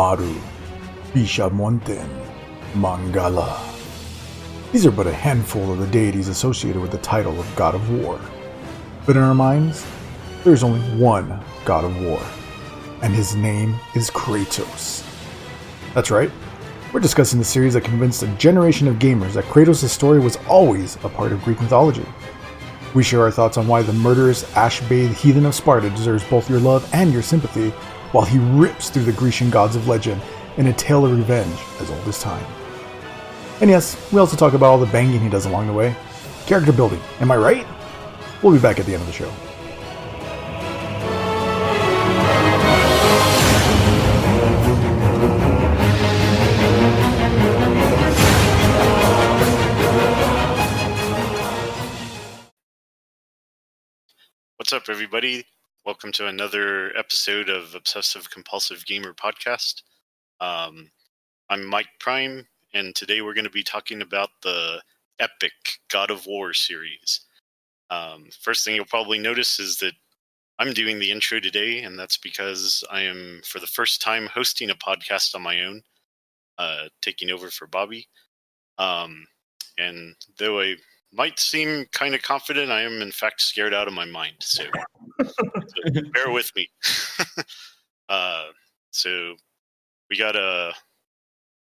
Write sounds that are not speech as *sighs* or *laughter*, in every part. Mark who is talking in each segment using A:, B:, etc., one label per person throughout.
A: Maru, Bishamonten, Mangala. These are but a handful of the deities associated with the title of God of War. But in our minds, there is only one God of War, and his name is Kratos. That's right, we're discussing the series that convinced a generation of gamers that Kratos' story was always a part of Greek mythology. We share our thoughts on why the murderous, ash bathed heathen of Sparta deserves both your love and your sympathy, while he rips through the Grecian gods of legend in a tale of revenge as old as time. And yes, we also talk about all the banging he does along the way. Character building, am I right? We'll be back at the end of the show.
B: What's up, everybody? Welcome to another episode of Obsessive Compulsive Gamer Podcast. Um, I'm Mike Prime, and today we're going to be talking about the epic God of War series. Um, first thing you'll probably notice is that I'm doing the intro today, and that's because I am, for the first time, hosting a podcast on my own, uh, taking over for Bobby. Um, and though I might seem kind of confident, I am in fact scared out of my mind. So, so bear with me. *laughs* uh, so we got a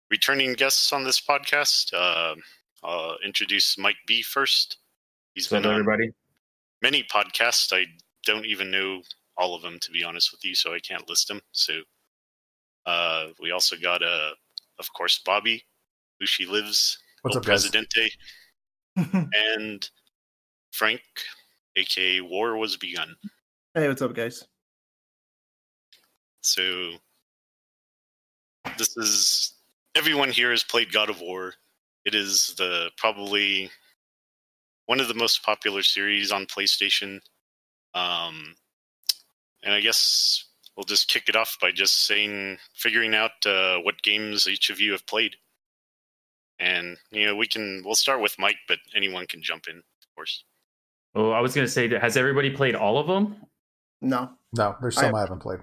B: returning guests on this podcast. Uh, I'll introduce Mike B first. He's
C: What's
B: been on
C: everybody?
B: many podcasts. I don't even know all of them to be honest with you, so I can't list them. So uh, we also got uh, of course Bobby, who she lives,
A: What's
B: El
A: up.
B: Presidente, *laughs* and Frank, aka War Was Begun.
D: Hey, what's up, guys?
B: So this is everyone here has played God of War. It is the probably one of the most popular series on PlayStation. Um, and I guess we'll just kick it off by just saying, figuring out uh, what games each of you have played. And you know, we can we'll start with Mike, but anyone can jump in, of course.
C: Oh, I was gonna say, has everybody played all of them?
D: No.
A: No, there's
D: I-
A: some I haven't played.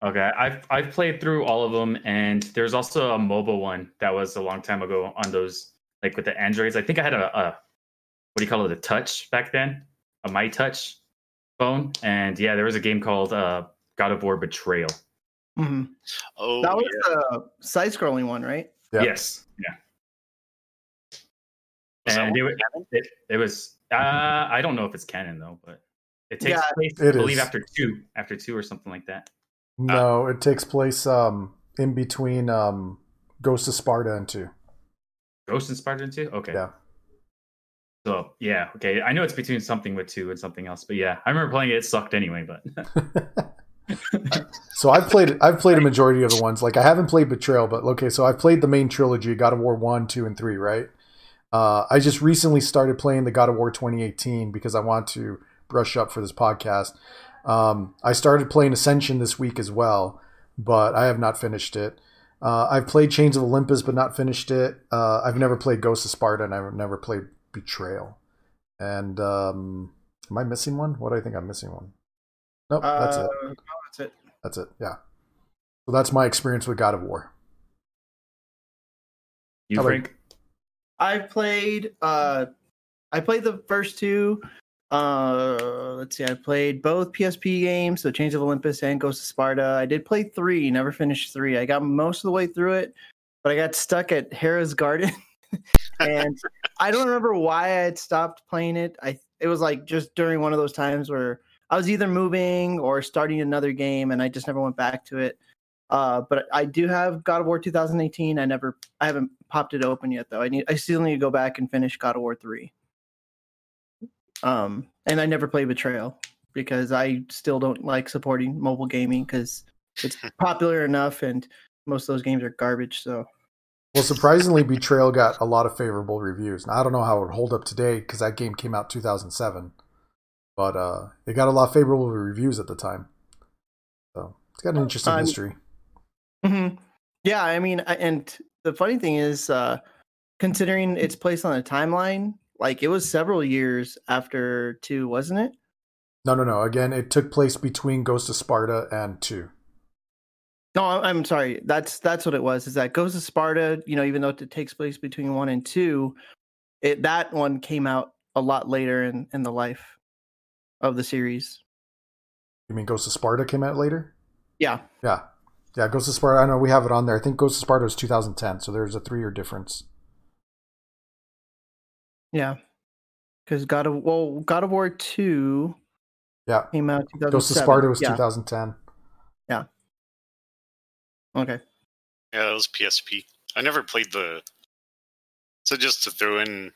C: Okay, I've I've played through all of them, and there's also a mobile one that was a long time ago on those like with the androids. I think I had a, a what do you call it, a touch back then, a myTouch phone, and yeah, there was a game called uh, God of War Betrayal.
D: hmm
B: Oh,
D: that was
B: yeah.
D: the side-scrolling one, right?
A: Yeah.
C: Yes, yeah,
B: Was
C: and it, it, it was. Uh, I don't know if it's canon though, but it takes
D: Yeah,
C: place,
A: it
C: I believe,
A: is.
C: after two, after two or something like that.
A: No, it takes place um, in between um, Ghost of Sparta and 2.
C: Ghost of Sparta and two. Okay.
A: Yeah.
C: So yeah, okay. I know it's between something with two and something else, but yeah, I remember playing it. It sucked anyway, but *laughs*
A: so I've played I've played a majority of the ones. Like I haven't played Betrayal, but okay, so I've played the main trilogy, God of War 1, 2, and 3, right? Uh, I just recently started playing the God of War 2018 because I want to brush up for this podcast. Um, I started playing Ascension this week as well, but I have not finished it. Uh, I've played Chains of Olympus, but not finished it. Uh, I've never played Ghost of Sparta, and I've never played Betrayal. And um, am I missing one? What do I think I'm missing one? Nope, that's
D: uh,
A: it.
D: no, that's it.
A: That's it. Yeah. So that's my experience with God of War.
C: you,
A: How about-
C: Frank.
D: I've played. Uh, I played the first two. Uh, let's see. I played both PSP games, so Chains of Olympus and Ghost of Sparta. I did play three. Never finished three. I got most of the way through it, but I got stuck at Hera's Garden, *laughs* and I don't remember why I had stopped playing it. I it was like just during one of those times where I was either moving or starting another game, and I just never went back to it. Uh, but I do have God of War 2018. I never, I haven't popped it open yet though. I need, I still need to go back and finish God of War 3. Um, and I never play Betrayal because I still don't like supporting mobile gaming because it's *laughs* popular enough, and most of those games are garbage. So
A: Well, surprisingly, Betrayal got a lot of favorable reviews. Now, I don't know how it would hold up today because that game came out 2007, but uh, it got a lot of favorable reviews at the time. So it's got an interesting
D: Um,
A: history.
D: hmm Yeah, I mean, I- and the funny thing is, uh, considering its place on the timeline, like it was several years after two, wasn't it?
A: No, no, no. Again, it took place between Ghost of Sparta and 2.
D: No, I'm sorry. That's that's what it was. Is that Ghost of Sparta? You know, even though it takes place between one and two, it that one came out a lot later in in the life of the series.
A: You mean Ghost of Sparta came out later?
D: Yeah,
A: Yeah. Yeah, Ghost of Sparta. I know we have it on there. I think Ghost of Sparta was 2010, so there's a three year difference.
D: Yeah. Because God of well, God of War two
A: Yeah.
D: came out. 2007.
A: Ghost of Sparta was
D: yeah.
A: 2010.
D: Okay.
B: Yeah, that was PSP. I never played the. So just to throw in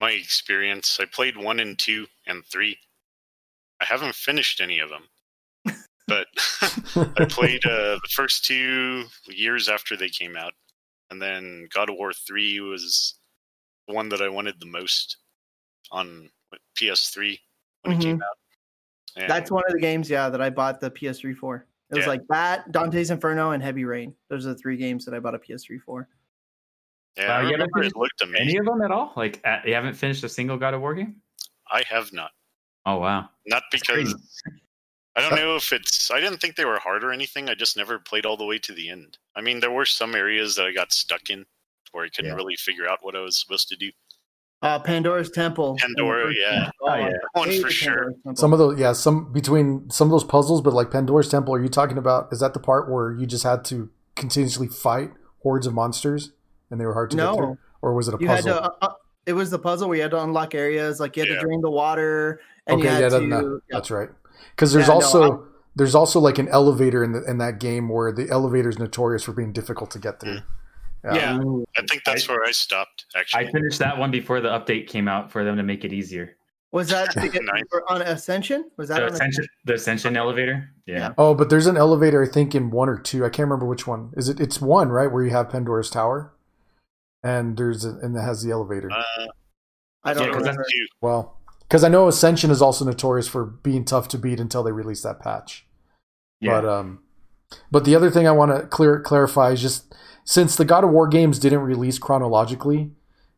B: my experience, I played one and two and three. I haven't finished any of them, *laughs* but *laughs* I played uh, the first two years after they came out, and then God of War three was the one that I wanted the most on PS3 when it came out. And
D: That's one of the games, yeah, that I bought the PS3 for. It was
B: Yeah.
D: like that, Dante's Inferno, and Heavy Rain. Those are the three games that I bought a PS3 for.
B: Yeah,
C: Wow,
B: I
C: you haven't
B: remember it
C: finished
B: looked
C: Any of them at all? Like uh, you haven't finished a single God of War game?
B: I have not.
C: Oh wow.
B: Not because. *laughs* I don't know if it's. I didn't think they were hard or anything. I just never played all the way to the end. I mean, there were some areas that I got stuck in where I couldn't
A: Yeah.
B: really figure out what I was supposed to do.
D: Uh, Pandora's Temple.
B: Pandora, yeah.
C: Oh, yeah.
B: One for sure.
A: Some of those, yeah, some between some of those puzzles, but like Pandora's Temple, are you talking about? Is that the part where you just had to continuously fight hordes of monsters and they were hard to get through, or was it a
D: you had
A: puzzle?
D: to. Uh, uh, it was the puzzle where you had to unlock areas, like you had
B: Yeah.
D: to drain the water, and
A: okay,
D: you had
A: yeah, that-
D: to.
A: no,
D: yeah.
A: that's right. Because there's
D: Yeah, no,
A: also there's also like an elevator in the, in that game where the elevator is notorious for being difficult to get through.
B: Yeah.
C: Ooh.
B: I think that's
C: I-
B: where I stopped. Actually,
C: I finished that one before the update came out for them to make it easier.
D: Was that *laughs* the,
B: Nice.
D: on Ascension? Was that
C: The
D: on
C: ascension, the ascension elevator. Yeah.
D: Yeah.
A: Oh, but there's an elevator I think in one or two. I can't remember which one. Is it? It's one right where you have Pandora's Tower, and there's a, and it has the elevator.
B: uh,
D: I don't
C: Yeah, 'cause
D: remember.
A: Well, because I know Ascension is also notorious for being tough to beat until they release that patch.
C: Yeah.
A: But um, but the other thing I want to clear clarify is just since the God of War games didn't release chronologically,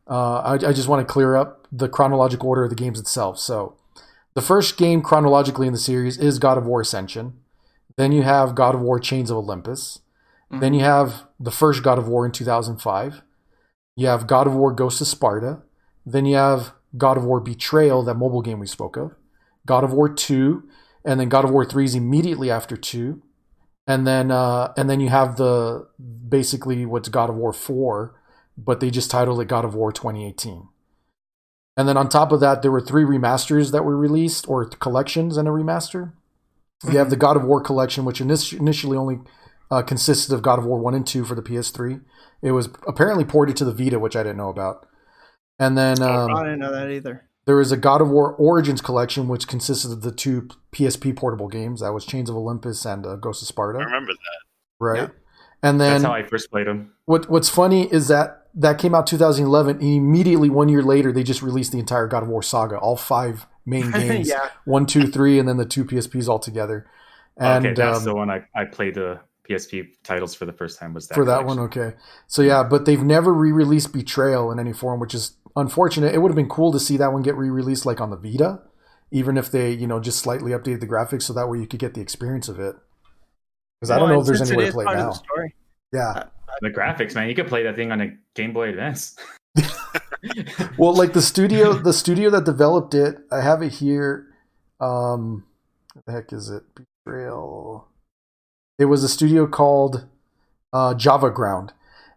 A: uh, I, I just want to clear up the chronological order of the games itself. So the first game chronologically in the series is God of War Ascension. Then you have God of War Chains of Olympus. Then you have the first God of War in 2005. You have God of War Ghost of Sparta. Then you have God of War Betrayal, that mobile game we spoke of. God of War 2, and then God of War 3 is immediately after 2. And then uh, and then you have the basically what's God of War 4, but they just titled it God of War 2018. And then on top of that, there were three remasters that were released, or collections and a remaster. You have the God of War collection, which init- initially only uh, consisted of God of War 1 and 2 for the PS3. It was apparently ported to the Vita, which I didn't know about. And then um,
D: I didn't know that either.
A: There was a God of War Origins collection, which consisted of the two PSP portable games. That was Chains of Olympus and uh, Ghost of Sparta.
B: I remember that.
A: right?
D: Yeah.
A: And then
C: That's how I first played them.
A: what what's funny is that that came out 2011, and immediately one year later they just released the entire God of War saga, all five main *laughs* games,
D: yeah.
A: one, two, three, and then the two PSPs all together. And
C: okay, that's
A: um,
C: the one I, I played the PSP titles for the first time. Was that
A: for that
C: collection.
A: one, okay. So yeah, but they've never re-released Betrayal in any form, which is unfortunate. It would have been cool to see that one get re-released like on the Vita, even if they, you know, just slightly updated the graphics so that way you could get the experience of it. Because I don't know if there's
D: since
A: any way to
D: is
A: play it
D: part of
A: now.
D: the story.
A: Yeah.
C: The graphics, man, you could play that thing on a Game Boy Advance. *laughs*
A: Well, like the studio, the studio that developed it, I have it here. Um, what the heck is it? Betrayal. It was a studio called uh, Javaground,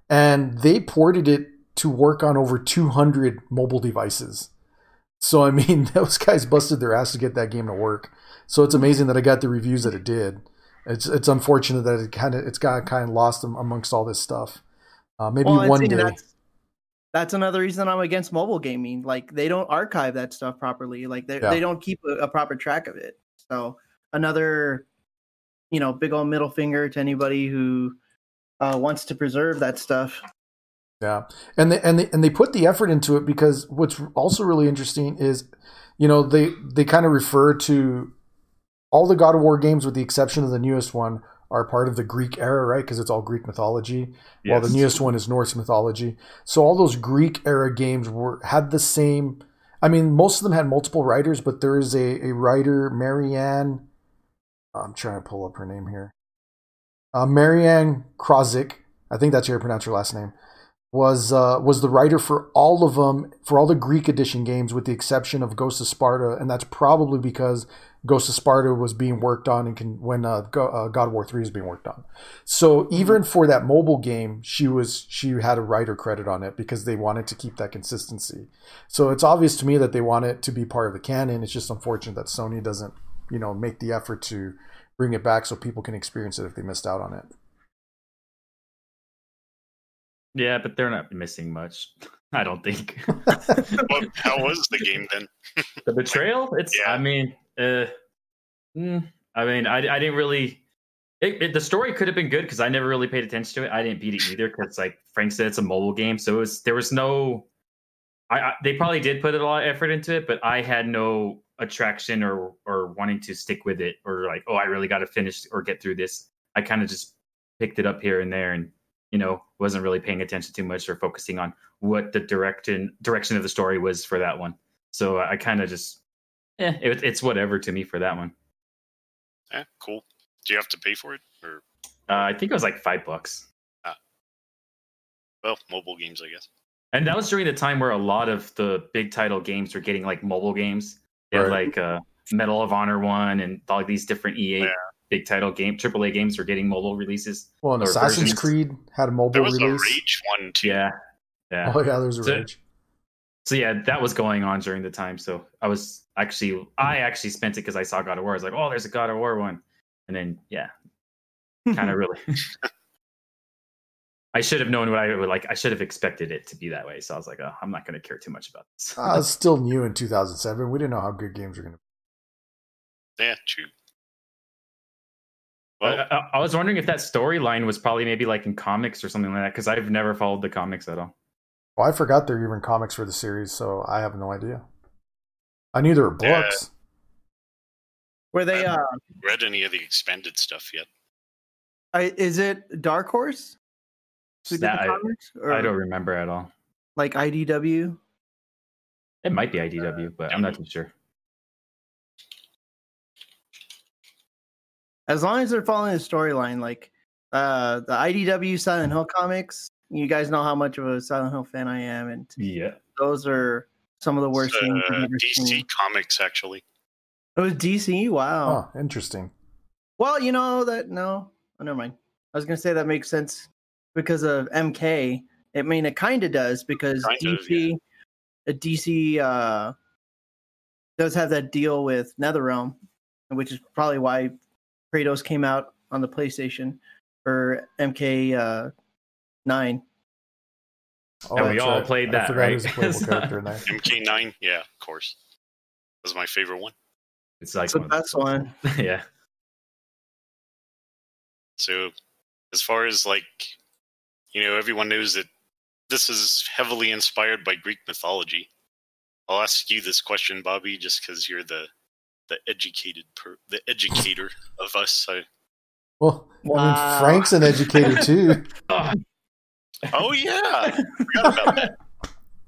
A: and they ported it to work on over 200 mobile devices. So I mean, *laughs* those guys busted their ass to get that game to work. So it's amazing that I got the reviews that it did. It's it's unfortunate that it kind of it's got kind of lost amongst all this stuff. Uh, maybe
D: Well,
A: one day.
D: That's, that's another reason I'm against mobile gaming. Like they don't archive that stuff properly. Like they
A: Yeah.
D: they don't keep a, a proper track of it. So another, you know, big old middle finger to anybody who uh, wants to preserve that stuff.
A: Yeah, and they and they and they put the effort into it because what's also really interesting is, you know, they they kind of refer to all the God of War games with the exception of the newest one are part of the Greek era, right? Because it's all Greek mythology. While the newest one is Norse mythology. So all those Greek era games were had the same. I mean, most of them had multiple writers, but there is a, a writer, Marianne. I'm trying to pull up her name here. Uh, Marianne Krawczyk, I think that's how you pronounce her last name, was uh, was the writer for all of them for all the Greek edition games, with the exception of Ghost of Sparta, and that's probably because Ghost of Sparta was being worked on and can, when uh, Go, uh, God of War Three is being worked on. So even for that mobile game, she was she had a writer credit on it because they wanted to keep that consistency. So it's obvious to me that they want it to be part of the canon. It's just unfortunate that Sony doesn't you know make the effort to bring it back so people can experience it if they missed out on it.
C: Yeah, but they're not missing much. *laughs* I don't think. *laughs*
B: well, how was the game then? *laughs*
C: the betrayal? It's.
B: Yeah.
C: I mean, uh, mm, I mean, I, I didn't really. It, it, the story could have been good because I never really paid attention to it. I didn't beat it either because, like Frank said, it's a mobile game, so it was there was no. I, I they probably did put a lot of effort into it, but I had no attraction or or wanting to stick with it or like, oh, I really got to finish or get through this. I kind of just picked it up here and there and you know wasn't really paying attention too much or focusing on what the direction direction of the story was for that one. So I kind of just, eh, it, it's whatever to me for that one.
B: Yeah, cool. Do you have to pay for it, or
C: Uh, I think it was like five bucks, Ah.
B: well, mobile games, I guess.
C: and that was during the time where a lot of the big title games were getting like mobile games. They had
A: Right.
C: like uh, Medal of Honor one and all these different EA
B: Yeah.
C: big title game AAA games were getting mobile releases.
A: Well, and
C: Or
A: Assassin's
C: versions.
A: Creed had a mobile
B: There was
A: release.
B: a Rage one too.
C: Yeah, yeah.
A: Oh yeah, there's a
C: So-
A: rage.
C: so yeah, that was going on during the time. So I was actually, I actually spent it because I saw God of War. I was like, oh, there's a God of War one, and then yeah, *laughs* kind of really. *laughs* I should have known what I would like. I should have expected it to be that way. So I was like, oh, I'm not going to care too much about this.
A: Uh, it's still new in 2007. We didn't know how good games were going to. Be.
B: Yeah, true.
C: I,
B: Well,
C: I, I was wondering if that storyline was probably maybe like in comics or something like that because I've never followed the comics at all.
A: Well, I forgot there were even comics for the series, so I have no idea. I knew there were
B: Yeah.
A: books.
D: Were they? Uh,
B: read any of the expanded stuff yet?
D: I, is it Dark Horse? Who did
C: That
D: the
C: I,
D: comics? Or
C: I don't remember at all.
D: like IDW.
C: It might be IDW, but I'm not too sure.
D: As long as they're following the storyline, like uh the IDW Silent Hill comics. You guys know how much of a Silent Hill fan I am, and
C: Yeah.
D: those are some of the worst
B: It's,
D: things I've
B: uh,
D: ever
B: DC
D: seen.
B: Comics, actually.
D: It was DC. Wow.
A: Oh, interesting.
D: Well, you know that no, oh, never mind. I was gonna say that makes sense because of MK. I mean, it kind of does because
B: Kind of,
D: DC, uh, DC uh, does have that deal with NetherRealm, which is probably why Kratos came out on the PlayStation for MK uh, nine.
A: Oh,
C: And we
A: that's
C: all played
A: I
C: that,
A: forgot
C: right?
A: he was a playable *laughs* character in there.
B: MK9, yeah, of course. Was my favorite one.
C: It's like
D: It's the
C: one of those
D: best one. *laughs*
C: yeah.
B: So, as far as like, you know, everyone knows that this is heavily inspired by Greek mythology. I'll ask you this question, Bobby, just because you're the the educated per, the educator of us. I,
A: Well, I
D: Wow.
A: mean, Frank's an educator *laughs* too.
C: Oh,
B: oh yeah, forgot about that.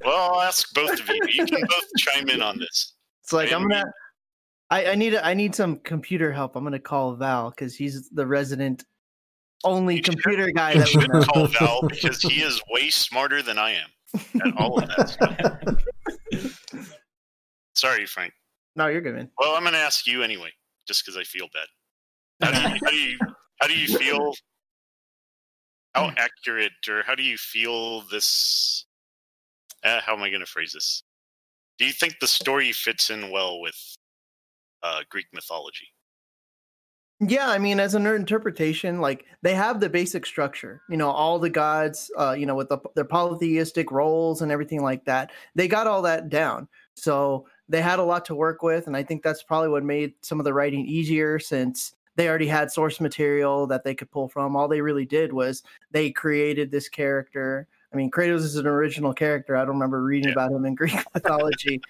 B: Well, I'll ask both of you. You can both chime in on this.
D: It's like I'm
B: And-
D: gonna. I, I need a, I need some computer help. I'm gonna call Val because he's the resident only
B: You should-
D: computer guy that
B: should call Val because he is way smarter than I am at all of that stuff. *laughs* Sorry, Frank.
D: No, you're good, man.
B: Well, I'm going to ask you anyway, just because I feel bad. How do, you, how do you how do you feel? How accurate, or how do you feel this? Uh, how am I going to phrase this? Do you think the story fits in well with uh, Greek mythology?
D: Yeah, I mean, as an interpretation, like they have the basic structure. You know, all the gods, uh, you know, with the, their polytheistic roles and everything like that. They got all that down. So they had a lot to work with, and I think that's probably what made some of the writing easier since they already had source material that they could pull from. All they really did was they created this character. I mean, Kratos is an original character. I don't remember reading
B: Yeah.
D: about him in *laughs* Greek mythology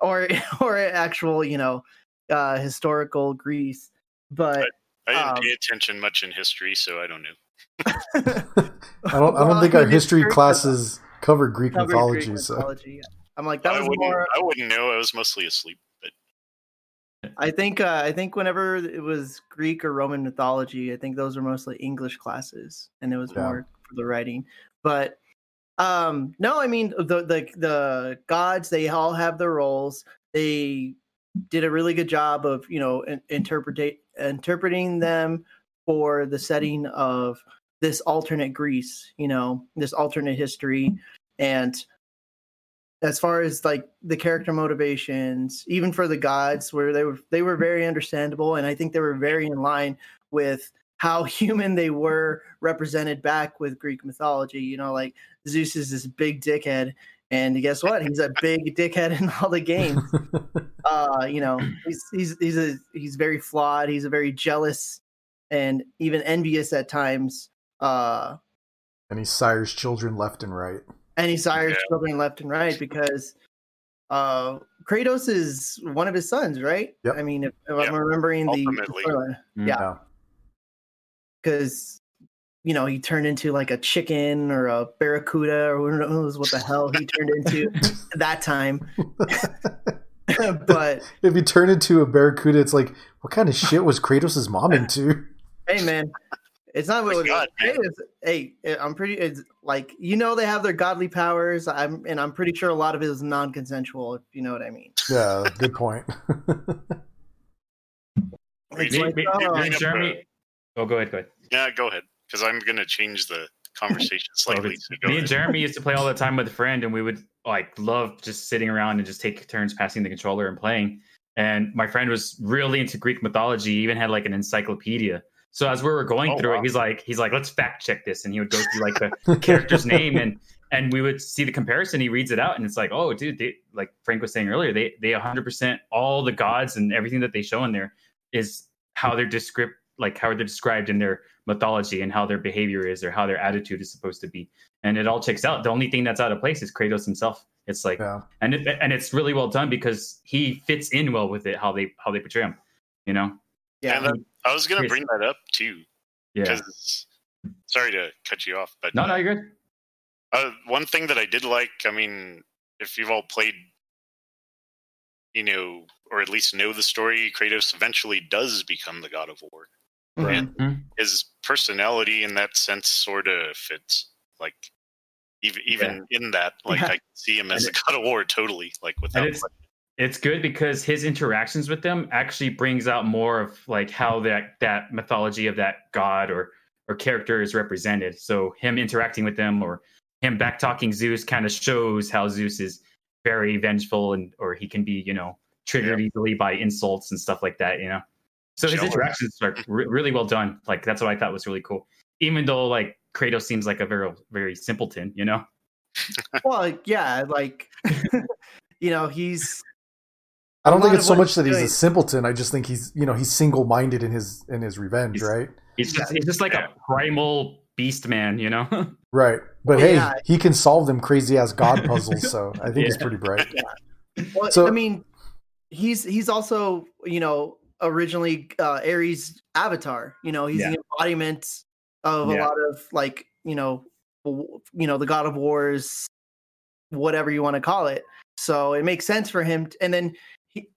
D: or or actual, you know, uh, historical Greece. But
B: I didn't
D: Um,
B: pay attention much in history, so I don't know. *laughs*
A: I don't. I don't
D: Well,
A: think our
D: mean,
A: history
D: it's-
A: classes cover Greek
D: covered
A: mythology.
D: Greek
A: So
D: mythology. I'm like, that
B: I
D: was
B: wouldn't.
D: more.
B: I wouldn't know. I was mostly asleep. But
D: I think uh, I think whenever it was Greek or Roman mythology, I think those were mostly English classes, and it was
A: Yeah.
D: more for the writing. But um, no, I mean the the the gods they all have their roles. They did a really good job of you know in, interpretate interpreting them for the setting of this alternate Greece. You know this alternate history, and as far as like the character motivations even for the gods where they were they were very understandable and i think they were very in line with how *laughs* human they were represented back with greek mythology you know like zeus is this big dickhead and guess what he's a big dickhead in all the games *laughs* uh you know he's he's he's a he's very flawed he's a very jealous and even envious at times uh
A: and he sires children left and right.
D: and he sires
B: Yeah.
D: children left and right because uh Kratos is one of his sons, right?
A: Yep.
D: I mean, if, if
B: Yeah.
D: I'm remembering the
B: Ultimately.
C: Mm.
D: yeah, because you know he turned into like a chicken or a barracuda or who knows what the hell he turned into *laughs* that time. *laughs* *laughs* but
A: if you turn into a barracuda, it's like, what kind of shit was Kratos' mom into?
D: hey, man. It's not oh what
B: My God, man.
D: Kratos- Hey, eh, I'm pretty. It's like you know they have their godly powers. I'm and I'm pretty sure a lot of it is non-consensual. If you know what I mean.
A: Yeah, good point.
B: Wait,
D: It's like,
C: me,
D: oh,
C: me
B: bring
C: and
B: up
C: Jeremy. Oh, go ahead. Go ahead.
B: Yeah, go ahead. Because I'm going to change the conversation *laughs* slightly. So go
C: Me and. Jeremy used to play all the time with a friend, and we would like love just sitting around and just take turns passing the controller and playing. And my friend was really into Greek mythology, he even had like an encyclopedia. So as we were going
B: Oh,
C: through
B: wow.
C: it, he's like, he's like, let's fact check this, and he would go through like the *laughs* character's name and and we would see the comparison. He reads it out, and it's like, oh, dude, they, like Frank was saying earlier, they they 100 percent all the gods and everything that they show in there is how they're described, like how they're described in their mythology and how their behavior is or how their attitude is supposed to be, and it all checks out. The only thing that's out of place is Kratos himself. It's like,
A: yeah.
C: and it, and it's really well done because he fits in well with it how they how they portray him. You know,
D: yeah.
B: And that, I was going to bring that up too.
C: yeah.
B: Sorry to cut you off, but
C: No, no, you're good.
B: Uh, one thing that I did like, I mean, if you've all played, you know, or at least know the story, Kratos eventually does become the god of war.
D: Mhm.
C: Mhm.
B: His personality in that sense sort of fits. Like, even even in that, like,
D: Yeah.
B: I see him as
C: And
B: the god of war totally, like, without.
C: it's- It's good because his interactions with them actually brings out more of like how that that mythology of that god or or character is represented. So him interacting with them or him back talking Zeus kind of shows how Zeus is very vengeful and or he can be you know triggered easily by insults and stuff like that. You know, so his interactions are re- really well done. Like that's what I thought was really cool. Even though like Kratos seems like a very very simpleton, you know. *laughs*
D: Well, yeah, like *laughs* you know, he's
A: I don't think it's so much that he's
D: doing-
A: a simpleton. I just think he's, you know, he's single-minded in his in his revenge,
C: He's-
A: right?
C: He's just he's just like a primal beast man, you know. *laughs*
A: Right. But
D: Well,
A: hey,
D: yeah.
A: he can solve them crazy ass god puzzles, so I think he's pretty bright.
D: well,
A: So-
D: I mean, he's he's also you know originally uh, Ares' avatar. You know, he's
C: Yeah.
D: the embodiment of a lot of like you know, you know, the God of Wars, whatever you want to call it. So it makes sense for him. t- and then he,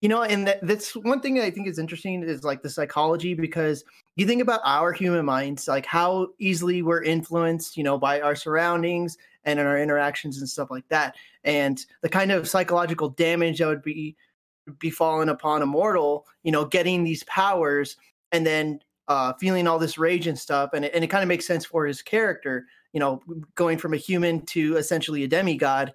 D: you know, and that, that's one thing that I think is interesting is like the psychology because you think about our human minds, like how easily we're influenced, you know, by our surroundings and in our interactions and stuff like that, and the kind of psychological damage that would be befallen upon a mortal, you know, getting these powers and then uh, feeling all this rage and stuff, and it, and it kind of makes sense for his character, you know, going from a human to essentially a demigod,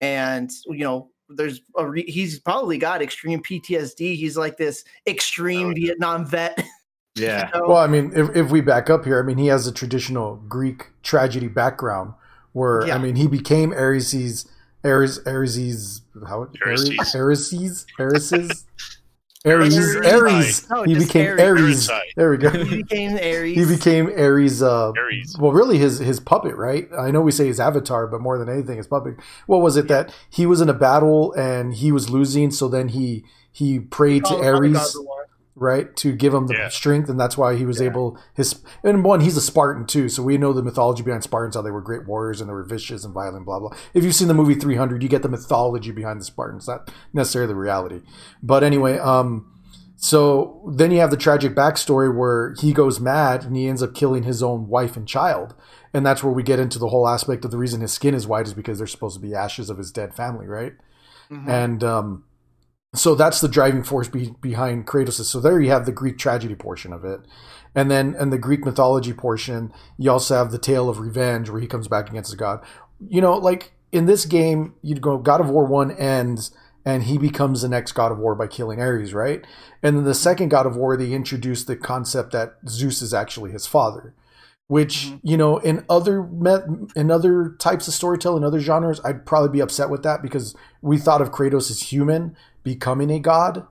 D: and you know. There's a re- he's probably got extreme PTSD. He's like this extreme
B: Oh, yeah.
D: Vietnam vet. *laughs*
C: Yeah.
D: you know?
A: Well, I mean, if, if we back up here, I mean, he has a traditional Greek tragedy background where,
D: Yeah.
A: I mean, he became Ares's, Ares, Ares's, how, Ares,
B: Ares.
A: Ares's, Ares's, *laughs* Ares,
B: Ares.
A: Ares.
D: No,
A: He became
D: Ares.
A: Ares.
B: Ares.
A: There we go.
D: he became Ares.
A: He became Ares. Uh,
B: Ares.
A: well, really, his his puppet, right? I know we say his avatar, but more than anything, his puppet. What was it that he was in a battle and he was losing? So then he he prayed to
D: Called upon the gods
A: Ares,
D: of war.
A: right, to give him the
B: Yeah.
A: strength, and that's why he was
C: Yeah.
A: able. His and one, he's a Spartan too, so we know the mythology behind Spartans, how they were great warriors and they were vicious and violent, blah blah. If you've seen the movie Three Hundred, you get the mythology behind the Spartans, not necessarily the reality. But anyway, um, So then you have the tragic backstory where he goes mad and he ends up killing his own wife and child. And that's where we get into the whole aspect of the reason his skin is white is because they're supposed to be ashes of his dead family, right?
D: Mhm.
A: And um, so that's the driving force be- behind Kratos. So there you have the Greek tragedy portion of it. And then in the Greek mythology portion, you also have the tale of revenge where he comes back against the god. You know, like in this game, you'd go God of War 1 ends and he becomes the next God of War by killing Ares, right? And then the second God of War, they introduce the concept that Zeus is actually his father, which
D: Mhm.
A: you know in other met, in other types of storytelling, other genres, I'd probably be upset with that because we thought of Kratos as human becoming a god,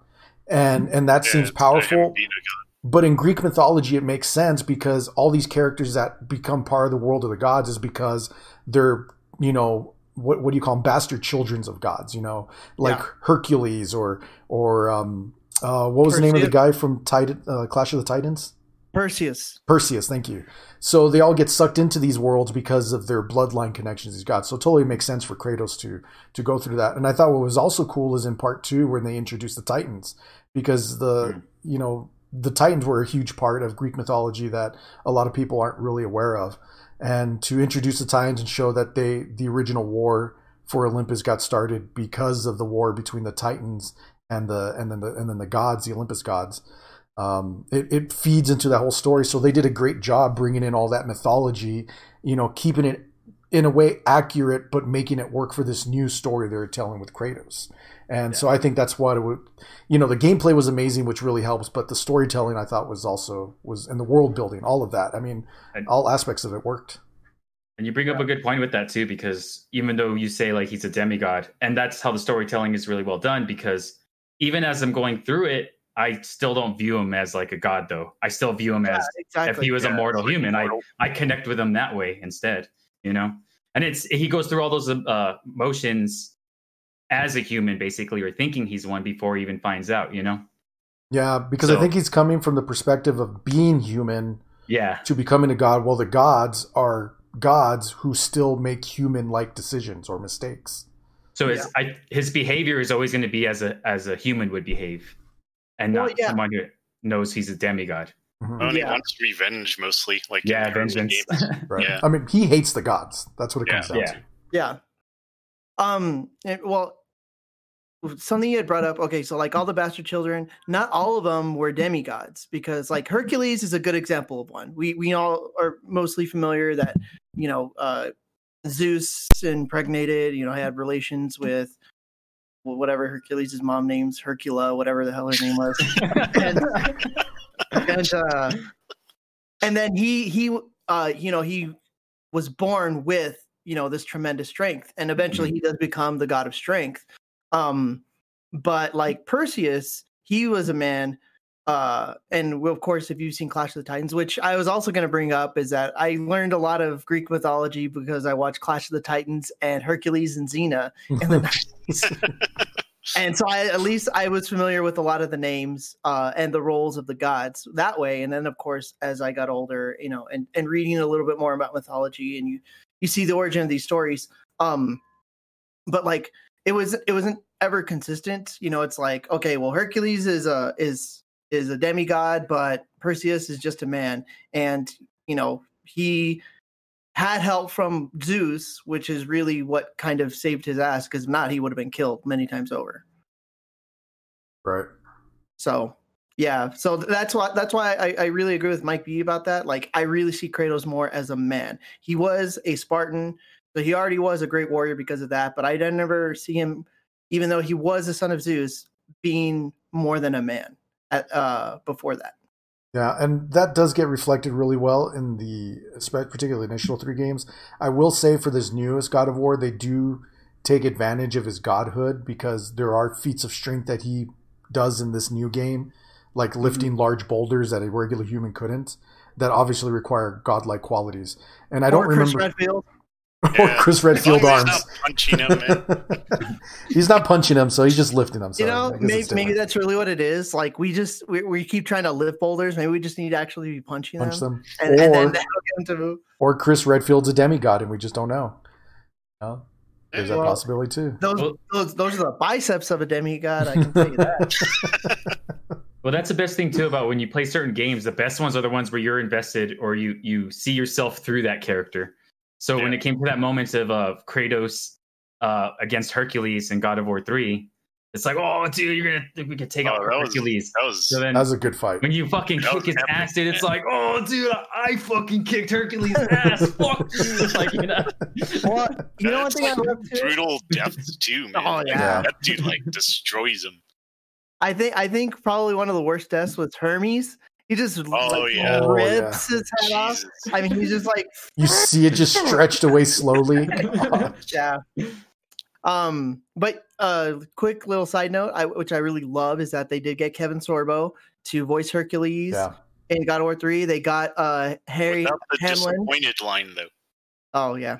A: and and that
B: Yeah,
A: seems
B: it's not him
A: powerful.
B: being a god.
A: But in Greek mythology, it makes sense because all these characters that become part of the world of the gods is because they're, you know, what, what do you call them? Bastard childrens of gods, you know, like
D: Yeah.
A: Hercules or, or, um, uh, what was the name of the guy from Titan, uh, Clash of the Titans?
D: Perseus.
A: Perseus, thank you. So they all get sucked into these worlds because of their bloodline connections he's got. So it totally makes sense for Kratos to to go through that. And I thought what was also cool is in part two when they introduced the Titans, because the
C: Mm.
A: you know the Titans were a huge part of Greek mythology that a lot of people aren't really aware of. And to introduce the Titans and show that they the original war for Olympus got started because of the war between the Titans and the and then the and then the gods, the Olympus gods um, it, it feeds into that whole story. So they did a great job bringing in all that mythology, you know, keeping it in a way accurate, but making it work for this new story they're telling with Kratos. And so I think that's what it would, you know, the gameplay was amazing, which really helps, but the storytelling I thought was also was and the world building, all of that. I mean,
C: And-
A: all aspects of it worked.
C: And you bring up a good point with that too, because even though you say like he's a demigod, and that's how the storytelling is really well done, because even as I'm going through it, I still don't view him as like a god though. I still view him
D: Yeah,
C: as
D: exactly.
C: if he was a mortal
B: like
C: human.
B: mortal.
C: I I connect with him that way instead, you know. And it's he goes through all those uh, motions as a human, basically, or thinking he's one before he even finds out, you know.
A: Yeah, because I think he's coming from the perspective of being human
C: Yeah,
A: to becoming a god, while the gods are gods who still make human like decisions or mistakes.
C: So his I, his behavior is always going to be as a as a human would behave, and
D: Well,
C: not
D: yeah.
C: someone who knows he's a demigod.
A: Mhm.
B: Oh,
D: Yeah.
B: he wants revenge mostly. Like
C: Yeah, vengeance. *laughs*
A: Right.
B: Yeah.
A: I mean, he hates the gods. That's what it
B: Yeah.
A: comes down
C: Yeah.
A: to.
D: Yeah. Um. and- well, something you had brought up. Okay, so like all the bastard children, not all of them were demigods because like Hercules is a good example of one. We we all are mostly familiar that you know uh, Zeus impregnated. You know, had relations with well, whatever Hercules' mom names Hercula, whatever the hell her name was. *laughs* and, and uh and then he he uh you know he was born with you know this tremendous strength and eventually he does become the god of strength um but like perseus he was a man uh and of course if you've seen clash of the titans which i was also going to bring up is that i learned a lot of greek mythology because i watched clash of the titans and hercules and xena in the 90s *laughs* and so I at least I was familiar with a lot of the names uh, and the roles of the gods that way. And then of course, as I got older, you know, and and reading a little bit more about mythology, and you you see the origin of these stories. Um, but like it was it wasn't ever consistent. You know, it's like okay, well, Hercules is a is is a demigod, but Perseus is just a man, and you know he had help from Zeus, which is really what kind of saved his ass. Because not, he would have been killed many times over.
A: right.
D: So yeah, so that's why that's why I, I really agree with Mike B about that. Like I really see Kratos more as a man. He was a Spartan, so he already was a great warrior because of that. But I didn't never see him, even though he was the son of Zeus, being more than a man at uh before that.
A: Yeah, and that does get reflected really well in the particularly initial three games. I will say for this newest God of War, they do take advantage of his godhood because there are feats of strength that he does in this new game, like lifting large boulders that a regular human couldn't. That obviously require godlike qualities. And I don't
D: or Chris
A: remember
D: Redfield. *laughs*
A: or Chris Redfield
B: as he's
A: arms.
B: not punching him, *laughs*
A: he's not punching him, so he's just lifting him. So
D: you know, maybe, maybe that's really what it is. Like we just we, we keep trying to lift boulders. Maybe we just need to actually be punching
A: punch
D: them,
A: them,
D: and, and
A: or
D: then that'll get them to
A: or Chris Redfield's a demigod, and we just don't know. You know? There's that possibility too.
D: those those those are the biceps of a demigod. I can tell you that. *laughs*
C: Well, that's the best thing too about when you play certain games. The best ones are the ones where you're invested or you you see yourself through that character. So when it came to that moment of uh, Kratos uh, against Hercules in God of War three, it's like, oh, dude, you're gonna we could take out
B: Oh, that was-
C: Hercules.
B: That was
C: so then
A: That was a good fight.
C: when you fucking
B: That
C: kick his
B: epic,
C: ass, dude, it's
B: man.
C: like, oh, dude, I fucking kicked Hercules' *laughs* ass. Fuck you. Like, you know. *laughs*
D: Well, you know one
B: That's
D: thing I
B: like
D: love
B: brutal depth too, *laughs* man.
D: Oh,
B: Like,
D: yeah.
B: that dude like destroys him.
D: I think I think probably one of the worst deaths was Hermes. He just like,
B: yeah.
A: Oh,
D: rips his head off. I mean, he's just like,
A: You see it just stretched away slowly. *laughs*
D: yeah. Um, but uh, quick little side note, I, which I really love, is that they did get Kevin Sorbo to voice Hercules
A: yeah.
D: in God of War Three. They got uh Harry
B: Without the
D: Hamlin.
B: disappointed line though.
D: Oh yeah.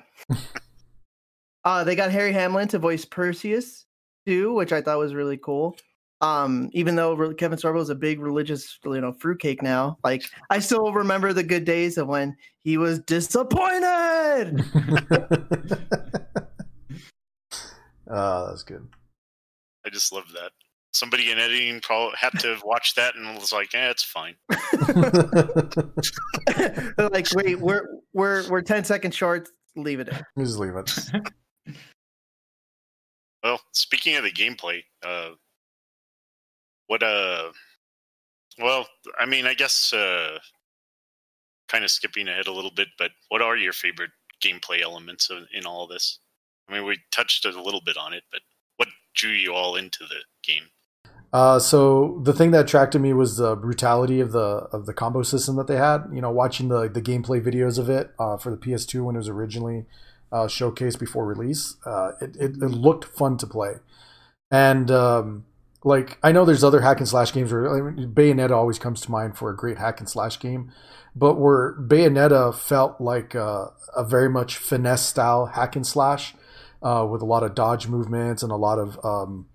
D: uh, they got Harry Hamlin to voice Perseus too, which I thought was really cool. Um, even though Kevin Sorbo is a big religious, you know, fruitcake now, like I still remember the good days of when he was disappointed. *laughs*
A: oh, that's good.
B: I just love that. Somebody in editing probably had to watch that and was like, "Eh, it's fine." *laughs* *laughs*
D: Like, wait, we're we're we're 10 seconds short. Leave it in.
A: Just leave it.
B: Well, speaking of the gameplay, uh, what uh, well, I mean, I guess uh, kind of skipping ahead a little bit, but what are your favorite gameplay elements of, in all this? I mean, we touched a little bit on it, but what drew you all into the game?
A: Uh, so the thing that attracted me was the brutality of the of the combo system that they had. You know, watching the the gameplay videos of it uh, for the PS2 when it was originally uh, showcased before release, uh, it, it it looked fun to play. And um, like I know there's other hack and slash games where I mean, Bayonetta always comes to mind for a great hack and slash game, but where Bayonetta felt like uh, a very much finesse style hack and slash uh, with a lot of dodge movements and a lot of um,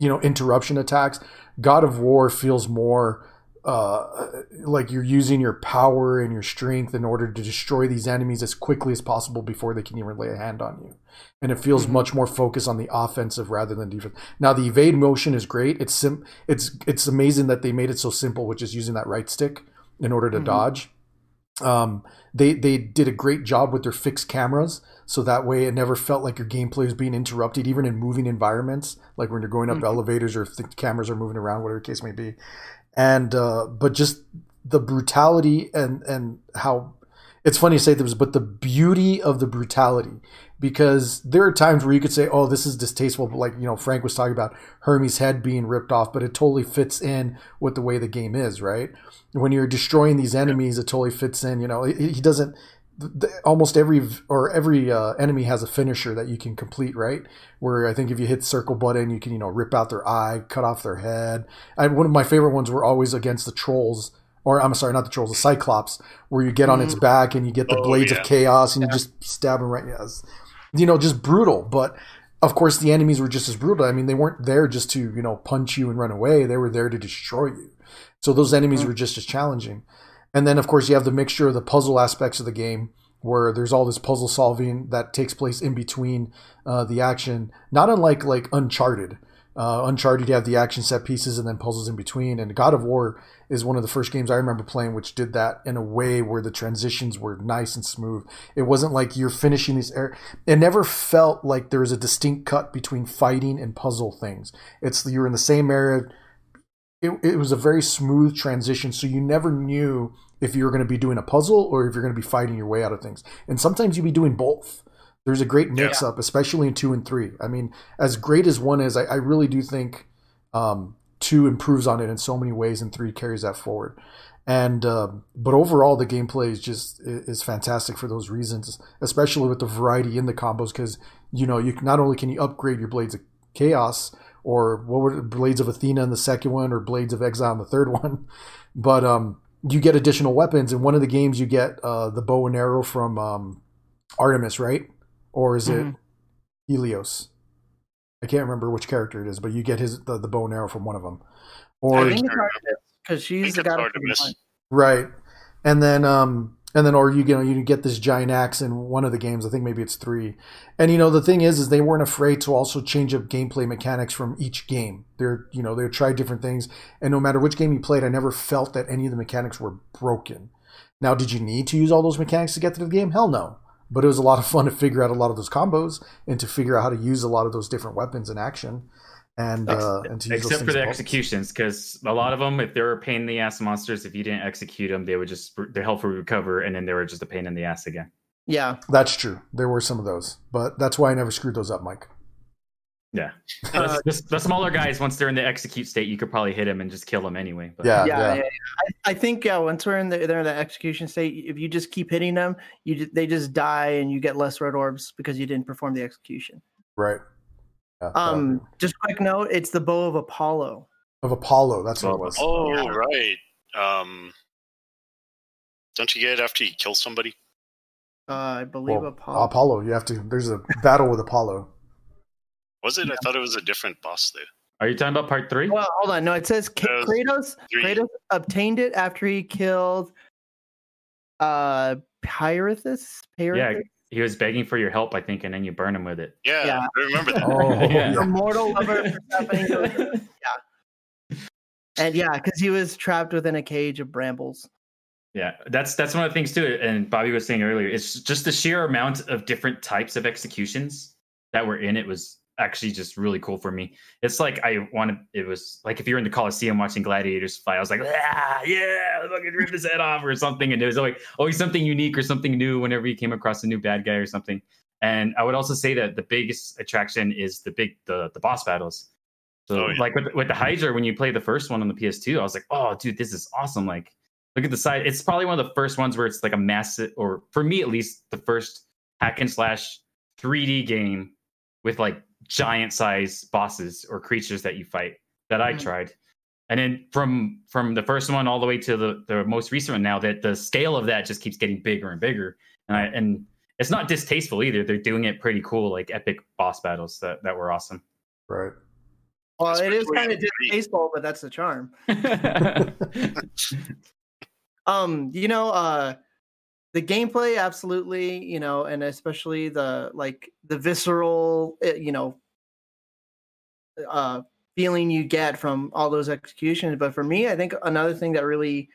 A: you know interruption attacks. God of War feels more uh, like you're using your power and your strength in order to destroy these enemies as quickly as possible before they can even lay a hand on you. And it feels
D: Mhm.
A: much more focused on the offensive rather than defense. Now the evade motion is great. It's sim- it's it's amazing that they made it so simple, which is using that right stick in order to
D: Mhm.
A: dodge. Um, they they did a great job with their fixed cameras, so that way it never felt like your gameplay was being interrupted, even in moving environments, like when you're going up
D: Mhm.
A: elevators or if the cameras are moving around, whatever the case may be. And uh, but just the brutality and and how it's funny to say this, but the beauty of the brutality because there are times where you could say, "Oh, this is distasteful," but like you know, Frank was talking about Hermes' head being ripped off, but it totally fits in with the way the game is, right? When you're destroying these enemies, it totally fits in. You know, he he doesn't. Almost every or every uh, enemy has a finisher that you can complete, right? Where I think if you hit circle button, you can you know rip out their eye, cut off their head. I, one of my favorite ones were always against the trolls, or I'm sorry, not the trolls, the Cyclops, where you get on its back and you get the
B: Oh,
A: blades
B: yeah.
A: of chaos and you just stab them right. Yes, you know, just brutal. But of course, the enemies were just as brutal. I mean, they weren't there just to you know punch you and run away. They were there to destroy you. So those enemies were just as challenging. And then, of course, you have the mixture of the puzzle aspects of the game, where there's all this puzzle solving that takes place in between uh, the action. Not unlike like Uncharted. Uh, Uncharted, you have the action set pieces and then puzzles in between. And God of War is one of the first games I remember playing which did that in a way where the transitions were nice and smooth. It wasn't like you're finishing these. Air- it never felt like there was a distinct cut between fighting and puzzle things. It's you're in the same area. It, it was a very smooth transition, so you never knew if you were going to be doing a puzzle or if you're going to be fighting your way out of things. And sometimes you'd be doing both. There's a great mix up, especially in two and three. I mean, as great as one is, I, I really do think um, two improves on it in so many ways, and three carries that forward. And um, but overall, the gameplay is just is fantastic for those reasons, especially with the variety in the combos. Because you know, you not only can you upgrade your blades of chaos or what were it, blades of Athena in the second one, or blades of exile in the third *laughs* one, but um, you get additional weapons. In one of the games, you get uh, the bow and arrow from um, Artemis, right? Or is it
D: Mhm.
A: Helios? I can't remember which character it is, but you get his the, the bow and arrow from one of them.
D: I
A: Or
D: think it's Artemis because
B: I
D: she's
B: think
D: the
B: it's Artemis.
A: right, and then um, and then or you, you know you get this giant axe in one of the games. I think maybe it's three. And you know the thing is is they weren't afraid to also change up gameplay mechanics from each game. They're you know they tried different things. And no matter which game you played i never felt that any of the mechanics were broken. Now did you need to use all those mechanics to get to the game? Hell no. But it was a lot of fun to figure out a lot of those combos and to figure out how to use a lot of those different weapons in action and uh, and to
C: except for the executions because a lot of them if they were pain in the ass monsters if you didn't execute them they would just their health would recover and then they were just a pain in the ass again.
D: Yeah.
A: That's true. There were some of those but that's why i never screwed those up mike.
C: Yeah. *laughs* Uh, the, the, smaller guys once they're in the execute state you could probably hit them and just kill them anyway
A: but. Yeah,
D: yeah, yeah. yeah, I, I, think yeah once we're in the they're in the execution state if you just keep hitting them you they just die and you get less red orbs because you didn't perform the execution.
A: Right
D: um, just quick note: it's the bow of Apollo.
A: Of Apollo, that's what it was.
B: Oh, yeah. right. Um, don't you get it after you kill somebody?
D: Uh, I believe well, Apollo.
A: Apollo, you have to. There's a battle with Apollo.
B: Was it? I thought it was a different boss there.
C: Are you talking about part three?
D: Well, hold on. No, it says Kratos. Kratos obtained it after he killed uh Pirithous.
C: Yeah, he was begging for your help, I think, and then you burn him with it.
B: Yeah, yeah. I remember that. oh, *laughs*
D: yeah. Immortal lover. yeah. And yeah, because he was trapped within a cage of brambles.
C: Yeah, that's that's one of the things too. And Bobby was saying earlier, it's just the sheer amount of different types of executions that were in it was actually just really cool for me. It's like I wanted. It was like if you're in the Coliseum watching gladiators fight, I was like, ah, yeah, fucking rip his head off or something. And it was like always something unique or something new whenever you came across a new bad guy or something. And I would also say that the biggest attraction is the big the the boss battles. So oh, yeah. like with with the Hydra, when you play the first one on the PS2, I was like, oh, dude, this is awesome. Like, look at the side. It's probably one of the first ones where it's like a massive, or for me at least, the first hack and slash 3D game with like giant size bosses or creatures that you fight that mm-hmm. I tried. And then from from the first one all the way to the, the most recent one now that the scale of that just keeps getting bigger and bigger. And I, and it's not distasteful either. They're doing it pretty cool, like epic boss battles that, that were awesome.
A: Right.
D: Well, it is kind of distasteful, but that's the charm. *laughs* *laughs* um, you know, uh the gameplay absolutely you know and especially the like the visceral eh, you know uh feeling you get from all those executions but for me i think another thing that really